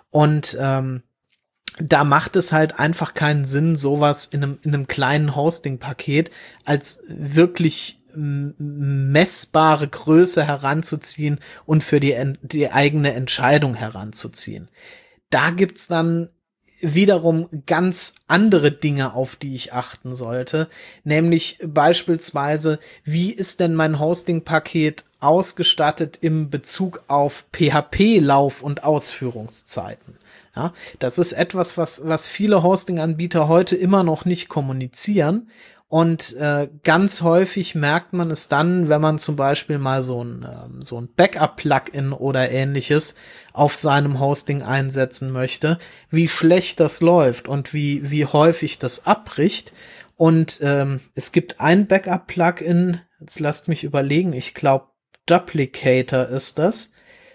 [SPEAKER 4] Und ähm, da macht es halt einfach keinen Sinn, sowas in einem, in einem kleinen Hosting-Paket als wirklich messbare Größe heranzuziehen und für die, die eigene Entscheidung heranzuziehen. Da gibt's dann wiederum ganz andere Dinge, auf die ich achten sollte, nämlich beispielsweise, wie ist denn mein Hosting-Paket ausgestattet im Bezug auf PHP-Lauf- und Ausführungszeiten? Ja, das ist etwas, was, was viele Hosting-Anbieter heute immer noch nicht kommunizieren und äh, ganz häufig merkt man es dann, wenn man zum Beispiel mal so ein, ähm, so ein Backup-Plugin oder ähnliches auf seinem Hosting einsetzen möchte, wie schlecht das läuft und wie, wie häufig das abbricht. Und ähm, es gibt ein Backup-Plugin, jetzt lasst mich überlegen, ich glaube Duplicator ist das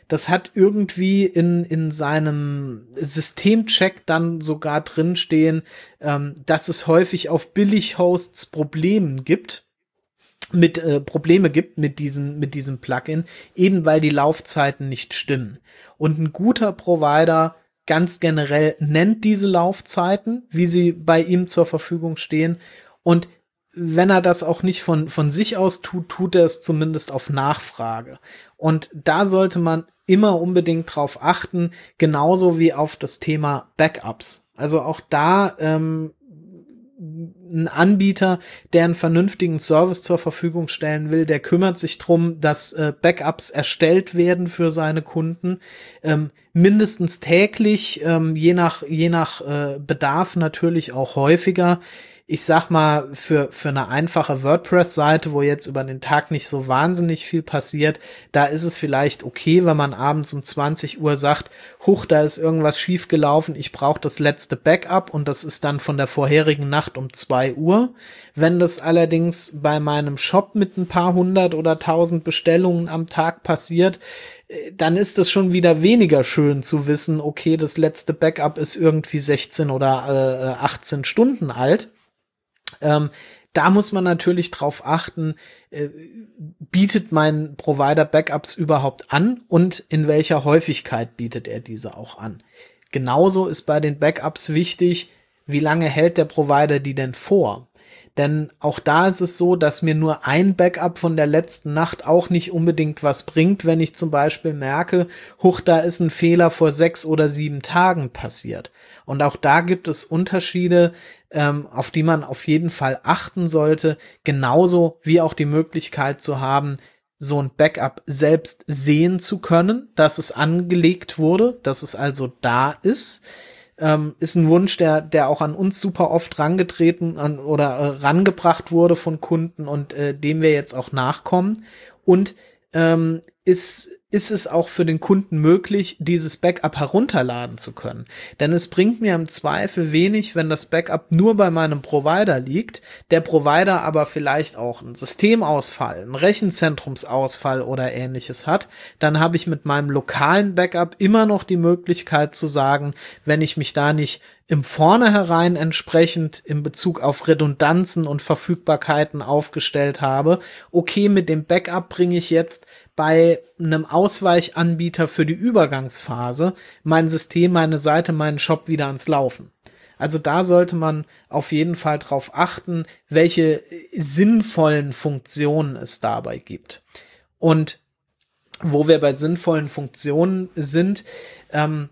[SPEAKER 4] das hat irgendwie in, in seinem Systemcheck dann sogar drinstehen, ähm, dass es häufig auf Billig-Hosts Problemen gibt mit äh, Probleme gibt mit diesen mit diesem Plugin, eben weil die Laufzeiten nicht stimmen. Und ein guter Provider ganz generell nennt diese Laufzeiten, wie sie bei ihm zur Verfügung stehen und wenn er das auch nicht von, von sich aus tut, tut er es zumindest auf Nachfrage. Und da sollte man immer unbedingt drauf achten, genauso wie auf das Thema Backups. Also auch da ähm, ein Anbieter, der einen vernünftigen Service zur Verfügung stellen will, der kümmert sich drum, dass äh, Backups erstellt werden für seine Kunden, ähm, mindestens täglich, ähm, je nach je nach äh, Bedarf natürlich auch häufiger ich sag mal, für, für eine einfache WordPress-Seite, wo jetzt über den Tag nicht so wahnsinnig viel passiert, da ist es vielleicht okay, wenn man abends um 20 Uhr sagt, huch, da ist irgendwas schiefgelaufen, ich brauche das letzte Backup und das ist dann von der vorherigen Nacht um 2 Uhr. Wenn das allerdings bei meinem Shop mit ein paar hundert oder tausend Bestellungen am Tag passiert, äh, dann ist es schon wieder weniger schön zu wissen, okay, das letzte Backup ist irgendwie 16 oder äh, 18 Stunden alt. Ähm, da muss man natürlich drauf achten, äh, bietet mein Provider Backups überhaupt an und in welcher Häufigkeit bietet er diese auch an. Genauso ist bei den Backups wichtig, wie lange hält der Provider die denn vor? Denn auch da ist es so, dass mir nur ein Backup von der letzten Nacht auch nicht unbedingt was bringt, wenn ich zum Beispiel merke, huch, da ist ein Fehler vor sechs oder sieben Tagen passiert. Und auch da gibt es Unterschiede, ähm, auf die man auf jeden Fall achten sollte, genauso wie auch die Möglichkeit zu haben, so ein Backup selbst sehen zu können, dass es angelegt wurde, dass es also da ist. Ähm, ist ein Wunsch, der, der auch an uns super oft rangetreten an, oder äh, rangebracht wurde von Kunden und äh, dem wir jetzt auch nachkommen. Und ähm, ist ist es auch für den Kunden möglich, dieses Backup herunterladen zu können. Denn es bringt mir im Zweifel wenig, wenn das Backup nur bei meinem Provider liegt, der Provider aber vielleicht auch einen Systemausfall, einen Rechenzentrumsausfall oder ähnliches hat, dann habe ich mit meinem lokalen Backup immer noch die Möglichkeit zu sagen, wenn ich mich da nicht im Vornherein entsprechend in Bezug auf Redundanzen und Verfügbarkeiten aufgestellt habe. Okay, mit dem Backup bringe ich jetzt bei einem Ausweichanbieter für die Übergangsphase mein System, meine Seite, meinen Shop wieder ans Laufen. Also da sollte man auf jeden Fall darauf achten, welche sinnvollen Funktionen es dabei gibt. Und wo wir bei sinnvollen Funktionen sind, ähm,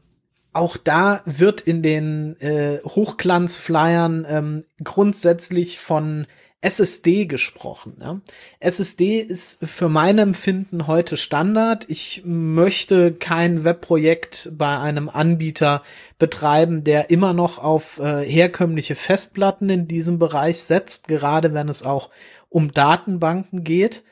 [SPEAKER 4] auch da wird in den äh, Hochglanzflyern ähm, grundsätzlich von SSD gesprochen. Ja. SSD ist für mein Empfinden heute Standard. Ich möchte kein Webprojekt bei einem Anbieter betreiben, der immer noch auf äh, herkömmliche Festplatten in diesem Bereich setzt, gerade wenn es auch um Datenbanken geht.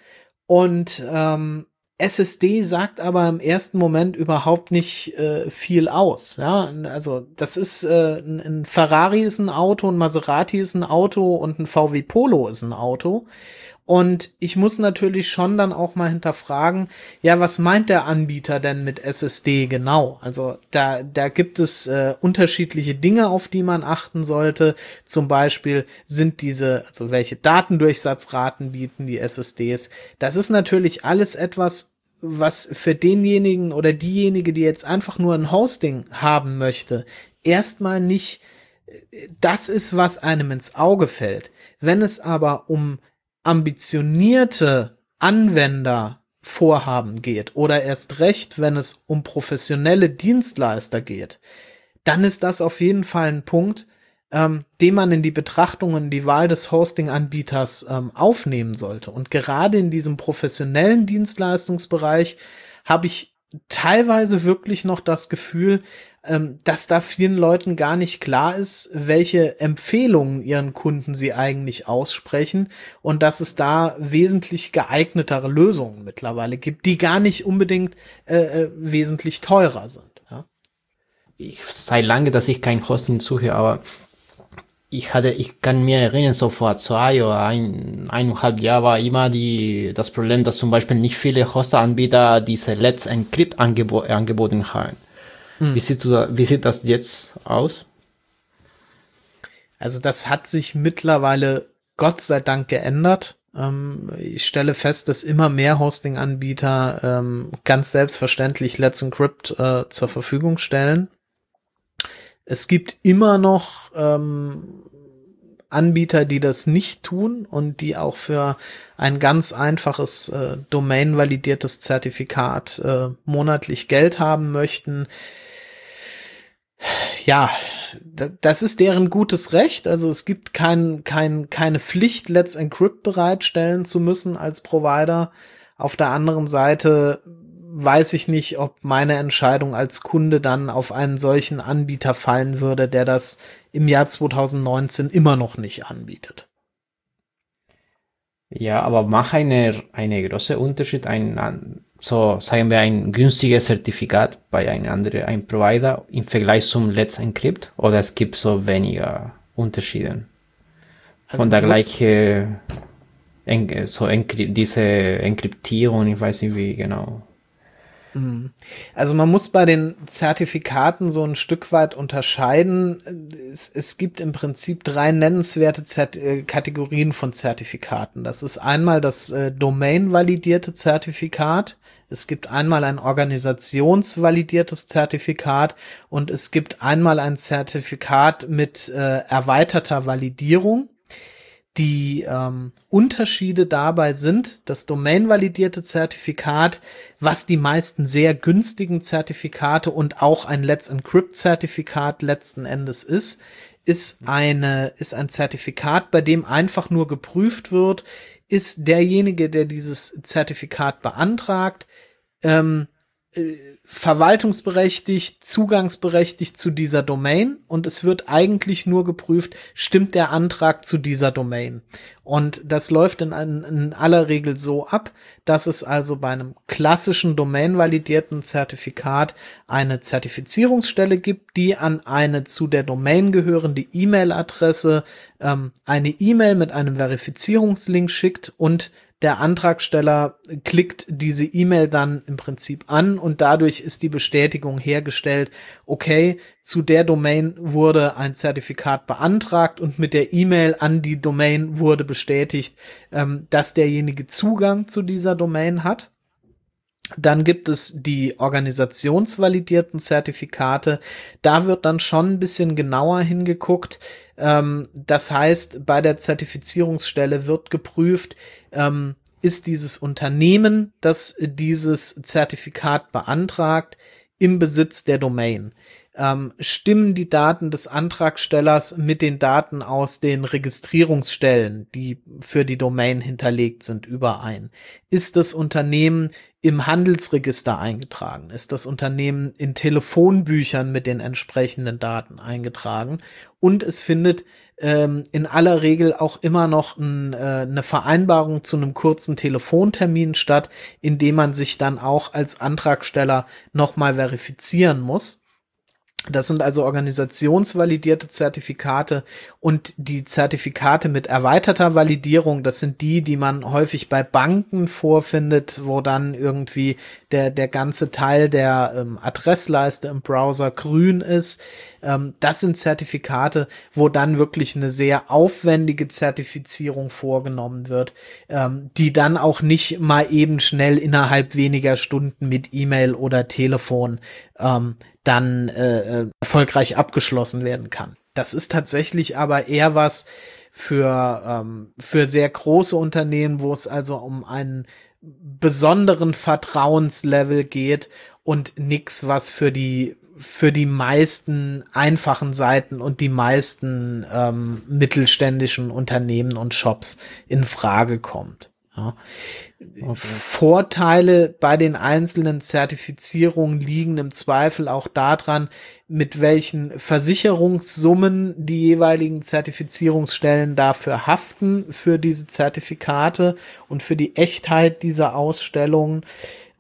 [SPEAKER 4] Und ähm, SSD sagt aber im ersten Moment überhaupt nicht äh, viel aus. Ja, also das ist äh, ein, ein Ferrari ist ein Auto, ein Maserati ist ein Auto und ein VW Polo ist ein Auto. Und ich muss natürlich schon dann auch mal hinterfragen, ja, was meint der Anbieter denn mit SSD genau? Also da, da gibt es äh, unterschiedliche Dinge, auf die man achten sollte. Zum Beispiel sind diese, also welche Datendurchsatzraten bieten die SSDs. Das ist natürlich alles etwas, was für denjenigen oder diejenige, die jetzt einfach nur ein Hosting haben möchte, erstmal nicht das ist, was einem ins Auge fällt. Wenn es aber um ambitionierte Anwendervorhaben geht oder erst recht, wenn es um professionelle Dienstleister geht, dann ist das auf jeden Fall ein Punkt, ähm, den man in die Betrachtungen, die Wahl des Hosting-Anbieters ähm, aufnehmen sollte. Und gerade in diesem professionellen Dienstleistungsbereich habe ich teilweise wirklich noch das Gefühl, ähm, dass da vielen Leuten gar nicht klar ist, welche Empfehlungen ihren Kunden sie eigentlich aussprechen und dass es da wesentlich geeignetere Lösungen mittlerweile gibt, die gar nicht unbedingt äh, äh wesentlich teurer sind. Ja?
[SPEAKER 2] Ich sei lange, dass ich kein Hosting suche, aber ich hatte, ich kann mir erinnern, so vor zwei oder ein, eineinhalb Jahren war immer die, das Problem, dass zum Beispiel nicht viele Hoster-Anbieter diese Let's Encrypt angebo angeboten haben. Hm. Wie, sieht du, wie sieht das jetzt aus?
[SPEAKER 4] Also das hat sich mittlerweile Gott sei Dank geändert. Ähm, ich stelle fest, dass immer mehr Hosting-Anbieter ähm, ganz selbstverständlich Let's Encrypt äh, zur Verfügung stellen. Es gibt immer noch ähm, Anbieter, die das nicht tun und die auch für ein ganz einfaches äh, Domain-validiertes Zertifikat äh, monatlich Geld haben möchten. Ja, das ist deren gutes Recht. Also es gibt kein, kein, keine Pflicht, Let's Encrypt bereitstellen zu müssen als Provider. Auf der anderen Seite weiß ich nicht, ob meine Entscheidung als Kunde dann auf einen solchen Anbieter fallen würde, der das im Jahr 2019 immer noch nicht anbietet.
[SPEAKER 2] Ja, aber macht eine, eine große Unterschied, ein, so sagen wir, ein günstiges Zertifikat bei einem anderen, ein Provider im Vergleich zum Let's Encrypt oder es gibt so weniger Unterschiede? Also Von der gleichen, so Enkry diese Enkryptierung, ich weiß nicht wie genau.
[SPEAKER 4] Mhm. Also man muss bei den Zertifikaten so ein Stück weit unterscheiden. Es, es gibt im Prinzip drei nennenswerte Zert äh, Kategorien von Zertifikaten. Das ist einmal das äh, Domain-validierte Zertifikat. Es gibt einmal ein organisationsvalidiertes Zertifikat und es gibt einmal ein Zertifikat mit äh, erweiterter Validierung. Die ähm, Unterschiede dabei sind das domainvalidierte Zertifikat, was die meisten sehr günstigen Zertifikate und auch ein Let's Encrypt Zertifikat letzten Endes ist, ist eine, ist ein Zertifikat, bei dem einfach nur geprüft wird, ist derjenige, der dieses Zertifikat beantragt, ähm, äh, verwaltungsberechtigt, zugangsberechtigt zu dieser Domain und es wird eigentlich nur geprüft, stimmt der Antrag zu dieser Domain. Und das läuft in, in aller Regel so ab, dass es also bei einem klassischen domainvalidierten Zertifikat eine Zertifizierungsstelle gibt, die an eine zu der Domain gehörende E-Mail-Adresse ähm, eine E-Mail mit einem Verifizierungslink schickt und der Antragsteller klickt diese E-Mail dann im Prinzip an und dadurch ist die Bestätigung hergestellt, okay, zu der Domain wurde ein Zertifikat beantragt und mit der E-Mail an die Domain wurde bestätigt, ähm, dass derjenige Zugang zu dieser Domain hat. Dann gibt es die organisationsvalidierten Zertifikate. Da wird dann schon ein bisschen genauer hingeguckt. Ähm, das heißt, bei der Zertifizierungsstelle wird geprüft, ähm, ist dieses Unternehmen, das dieses Zertifikat beantragt, im Besitz der Domain ähm, stimmen die Daten des Antragstellers mit den Daten aus den Registrierungsstellen, die für die Domain hinterlegt sind, überein? Ist das Unternehmen im Handelsregister eingetragen? Ist das Unternehmen in Telefonbüchern mit den entsprechenden Daten eingetragen? Und es findet ähm, in aller Regel auch immer noch ein, äh, eine Vereinbarung zu einem kurzen Telefontermin statt, in dem man sich dann auch als Antragsteller nochmal verifizieren muss. Das sind also organisationsvalidierte Zertifikate und die Zertifikate mit erweiterter Validierung, das sind die, die man häufig bei Banken vorfindet, wo dann irgendwie der, der ganze Teil der ähm, Adressleiste im Browser grün ist. Ähm, das sind Zertifikate, wo dann wirklich eine sehr aufwendige Zertifizierung vorgenommen wird, ähm, die dann auch nicht mal eben schnell innerhalb weniger Stunden mit E-Mail oder Telefon ähm, dann äh, äh, erfolgreich abgeschlossen werden kann. Das ist tatsächlich aber eher was für, ähm, für sehr große Unternehmen, wo es also um einen besonderen Vertrauenslevel geht und nix, was für die für die meisten einfachen Seiten und die meisten ähm, mittelständischen Unternehmen und Shops in Frage kommt. Ja. Vorteile bei den einzelnen Zertifizierungen liegen im Zweifel auch daran, mit welchen Versicherungssummen die jeweiligen Zertifizierungsstellen dafür haften für diese Zertifikate und für die Echtheit dieser Ausstellungen.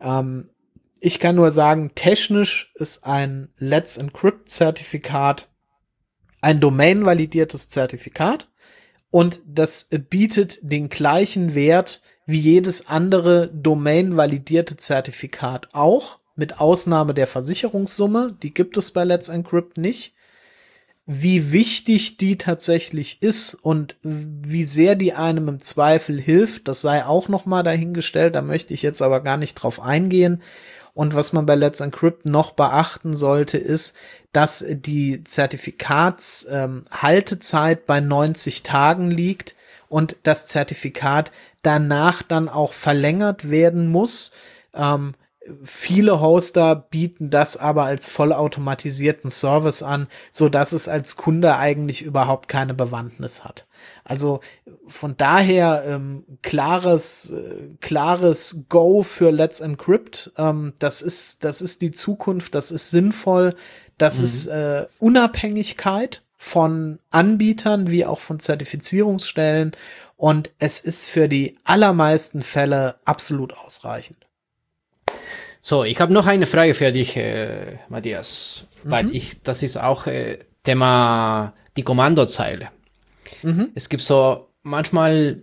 [SPEAKER 4] Ähm, ich kann nur sagen, technisch ist ein Let's Encrypt Zertifikat ein domain-validiertes Zertifikat und das bietet den gleichen Wert wie jedes andere domain-validierte Zertifikat auch, mit Ausnahme der Versicherungssumme, die gibt es bei Let's Encrypt nicht. Wie wichtig die tatsächlich ist und wie sehr die einem im Zweifel hilft, das sei auch noch mal dahingestellt, da möchte ich jetzt aber gar nicht drauf eingehen. Und was man bei Let's Encrypt noch beachten sollte, ist, dass die Zertifikatshaltezeit ähm, bei 90 Tagen liegt und das Zertifikat danach dann auch verlängert werden muss. Ähm, viele Hoster bieten das aber als vollautomatisierten Service an, so dass es als Kunde eigentlich überhaupt keine Bewandtnis hat. Also von daher ähm, klares äh, klares Go für Let's Encrypt. Ähm, das ist das ist die Zukunft. Das ist sinnvoll. Das mhm. ist äh, Unabhängigkeit von Anbietern wie auch von Zertifizierungsstellen und es ist für die allermeisten Fälle absolut ausreichend.
[SPEAKER 2] So, ich habe noch eine Frage für dich, äh, Matthias, mhm. weil ich, das ist auch äh, Thema die Kommandozeile. Mhm. Es gibt so manchmal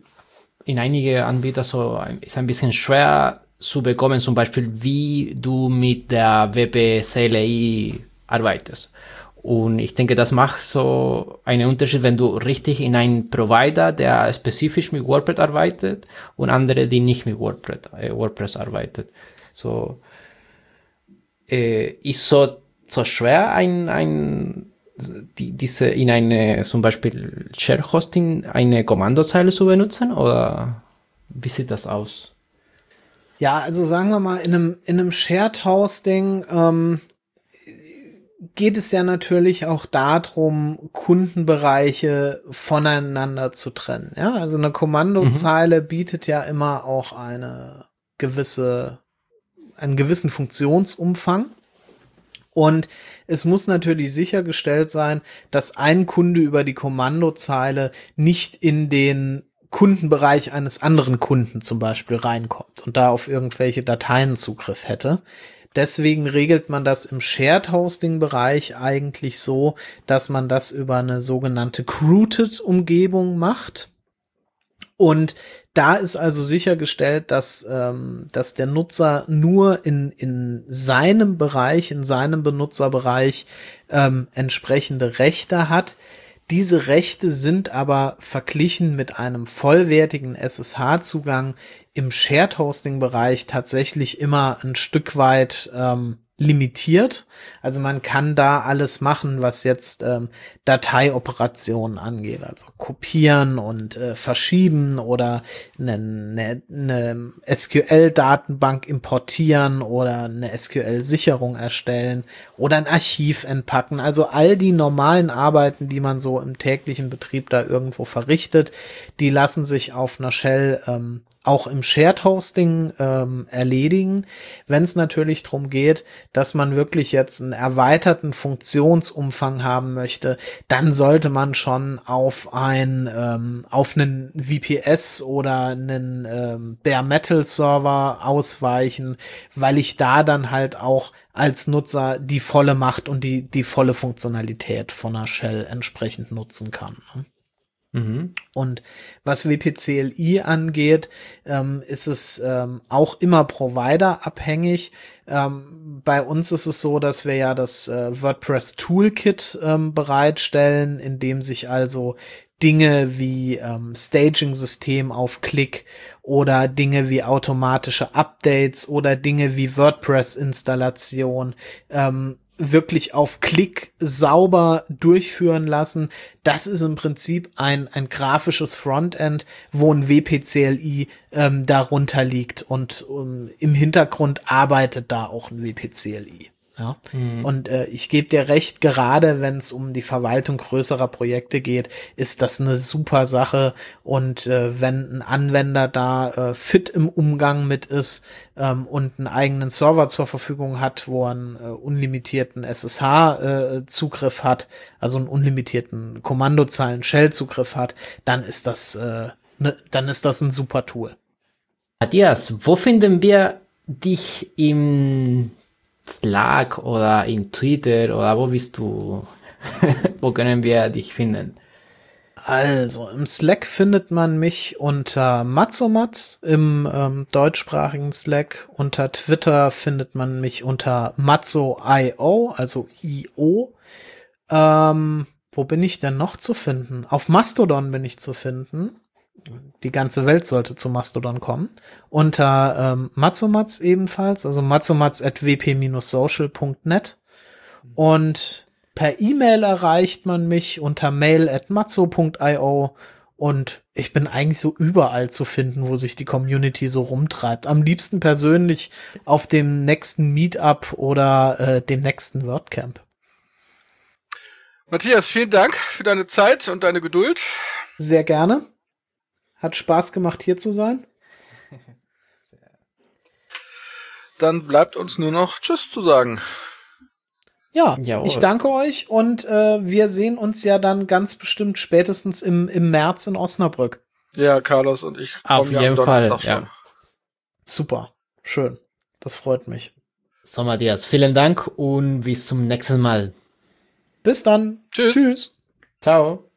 [SPEAKER 2] in einige Anbieter so ist ein bisschen schwer zu bekommen, zum Beispiel wie du mit der WP CLI arbeitest. Und ich denke, das macht so einen Unterschied, wenn du richtig in einen Provider, der spezifisch mit WordPress arbeitet und andere, die nicht mit WordPress, äh, WordPress arbeitet. So, äh, ist so, so schwer, ein, ein, die, diese in eine, zum Beispiel Share Hosting, eine Kommandozeile zu benutzen oder wie sieht das aus?
[SPEAKER 4] Ja, also sagen wir mal, in einem, in einem Shared Hosting ähm, geht es ja natürlich auch darum, Kundenbereiche voneinander zu trennen. Ja, also eine Kommandozeile mhm. bietet ja immer auch eine gewisse, einen gewissen Funktionsumfang. Und es muss natürlich sichergestellt sein, dass ein Kunde über die Kommandozeile nicht in den Kundenbereich eines anderen Kunden zum Beispiel reinkommt und da auf irgendwelche Dateien Zugriff hätte. Deswegen regelt man das im Shared Hosting Bereich eigentlich so, dass man das über eine sogenannte Crooted Umgebung macht. Und da ist also sichergestellt, dass, ähm, dass der Nutzer nur in, in seinem Bereich, in seinem Benutzerbereich ähm, entsprechende Rechte hat. Diese Rechte sind aber verglichen mit einem vollwertigen SSH-Zugang im Shared Hosting Bereich tatsächlich immer ein Stück weit ähm, limitiert. Also man kann da alles machen, was jetzt ähm, Dateioperationen angeht, also kopieren und äh, verschieben oder eine, eine, eine SQL-Datenbank importieren oder eine SQL-Sicherung erstellen oder ein Archiv entpacken. Also all die normalen Arbeiten, die man so im täglichen Betrieb da irgendwo verrichtet, die lassen sich auf einer Shell ähm, auch im Shared Hosting ähm, erledigen. Wenn es natürlich darum geht, dass man wirklich jetzt einen erweiterten Funktionsumfang haben möchte, dann sollte man schon auf ein ähm, auf einen VPS oder einen ähm, Bare Metal Server ausweichen, weil ich da dann halt auch als Nutzer die volle Macht und die die volle Funktionalität von einer Shell entsprechend nutzen kann. Ne? Mhm. Und was WPCLI angeht, ähm, ist es ähm, auch immer Provider-abhängig. Ähm, bei uns ist es so, dass wir ja das äh, WordPress Toolkit ähm, bereitstellen, in dem sich also Dinge wie ähm, Staging-System auf Klick oder Dinge wie automatische Updates oder Dinge wie WordPress-Installation ähm, wirklich auf Klick sauber durchführen lassen. Das ist im Prinzip ein, ein grafisches Frontend, wo ein WPCLI ähm, darunter liegt und um, im Hintergrund arbeitet da auch ein WPCLI. Ja? Mhm. Und äh, ich gebe dir recht, gerade wenn es um die Verwaltung größerer Projekte geht, ist das eine super Sache. Und äh, wenn ein Anwender da äh, fit im Umgang mit ist ähm, und einen eigenen Server zur Verfügung hat, wo er einen äh, unlimitierten SSH-Zugriff äh, hat, also einen unlimitierten Kommandozeilen-Shell-Zugriff hat, dann ist das, äh, ne, dann ist das ein super Tool.
[SPEAKER 2] Matthias, wo finden wir dich im Slack oder in Twitter oder wo bist du? wo können wir dich finden?
[SPEAKER 4] Also, im Slack findet man mich unter Matzomatz, im ähm, deutschsprachigen Slack. Unter Twitter findet man mich unter Matzo.io, also IO. Ähm, wo bin ich denn noch zu finden? Auf Mastodon bin ich zu finden. Die ganze Welt sollte zu Mastodon kommen. Unter ähm, Matzomatz ebenfalls, also matzomatz.wp-social.net. Und per E-Mail erreicht man mich unter mail at matzo.io und ich bin eigentlich so überall zu finden, wo sich die Community so rumtreibt. Am liebsten persönlich auf dem nächsten Meetup oder äh, dem nächsten WordCamp.
[SPEAKER 3] Matthias, vielen Dank für deine Zeit und deine Geduld.
[SPEAKER 4] Sehr gerne. Hat Spaß gemacht, hier zu sein.
[SPEAKER 3] Dann bleibt uns nur noch Tschüss zu sagen.
[SPEAKER 4] Ja,
[SPEAKER 2] Jawohl.
[SPEAKER 4] ich danke euch und äh, wir sehen uns ja dann ganz bestimmt spätestens im, im März in Osnabrück.
[SPEAKER 3] Ja, Carlos und ich
[SPEAKER 2] Auf jeden Fall, ja.
[SPEAKER 4] Super, schön. Das freut mich.
[SPEAKER 2] So, Matthias, vielen Dank und bis zum nächsten Mal.
[SPEAKER 4] Bis dann.
[SPEAKER 3] Tschüss.
[SPEAKER 4] Tschüss.
[SPEAKER 2] Ciao.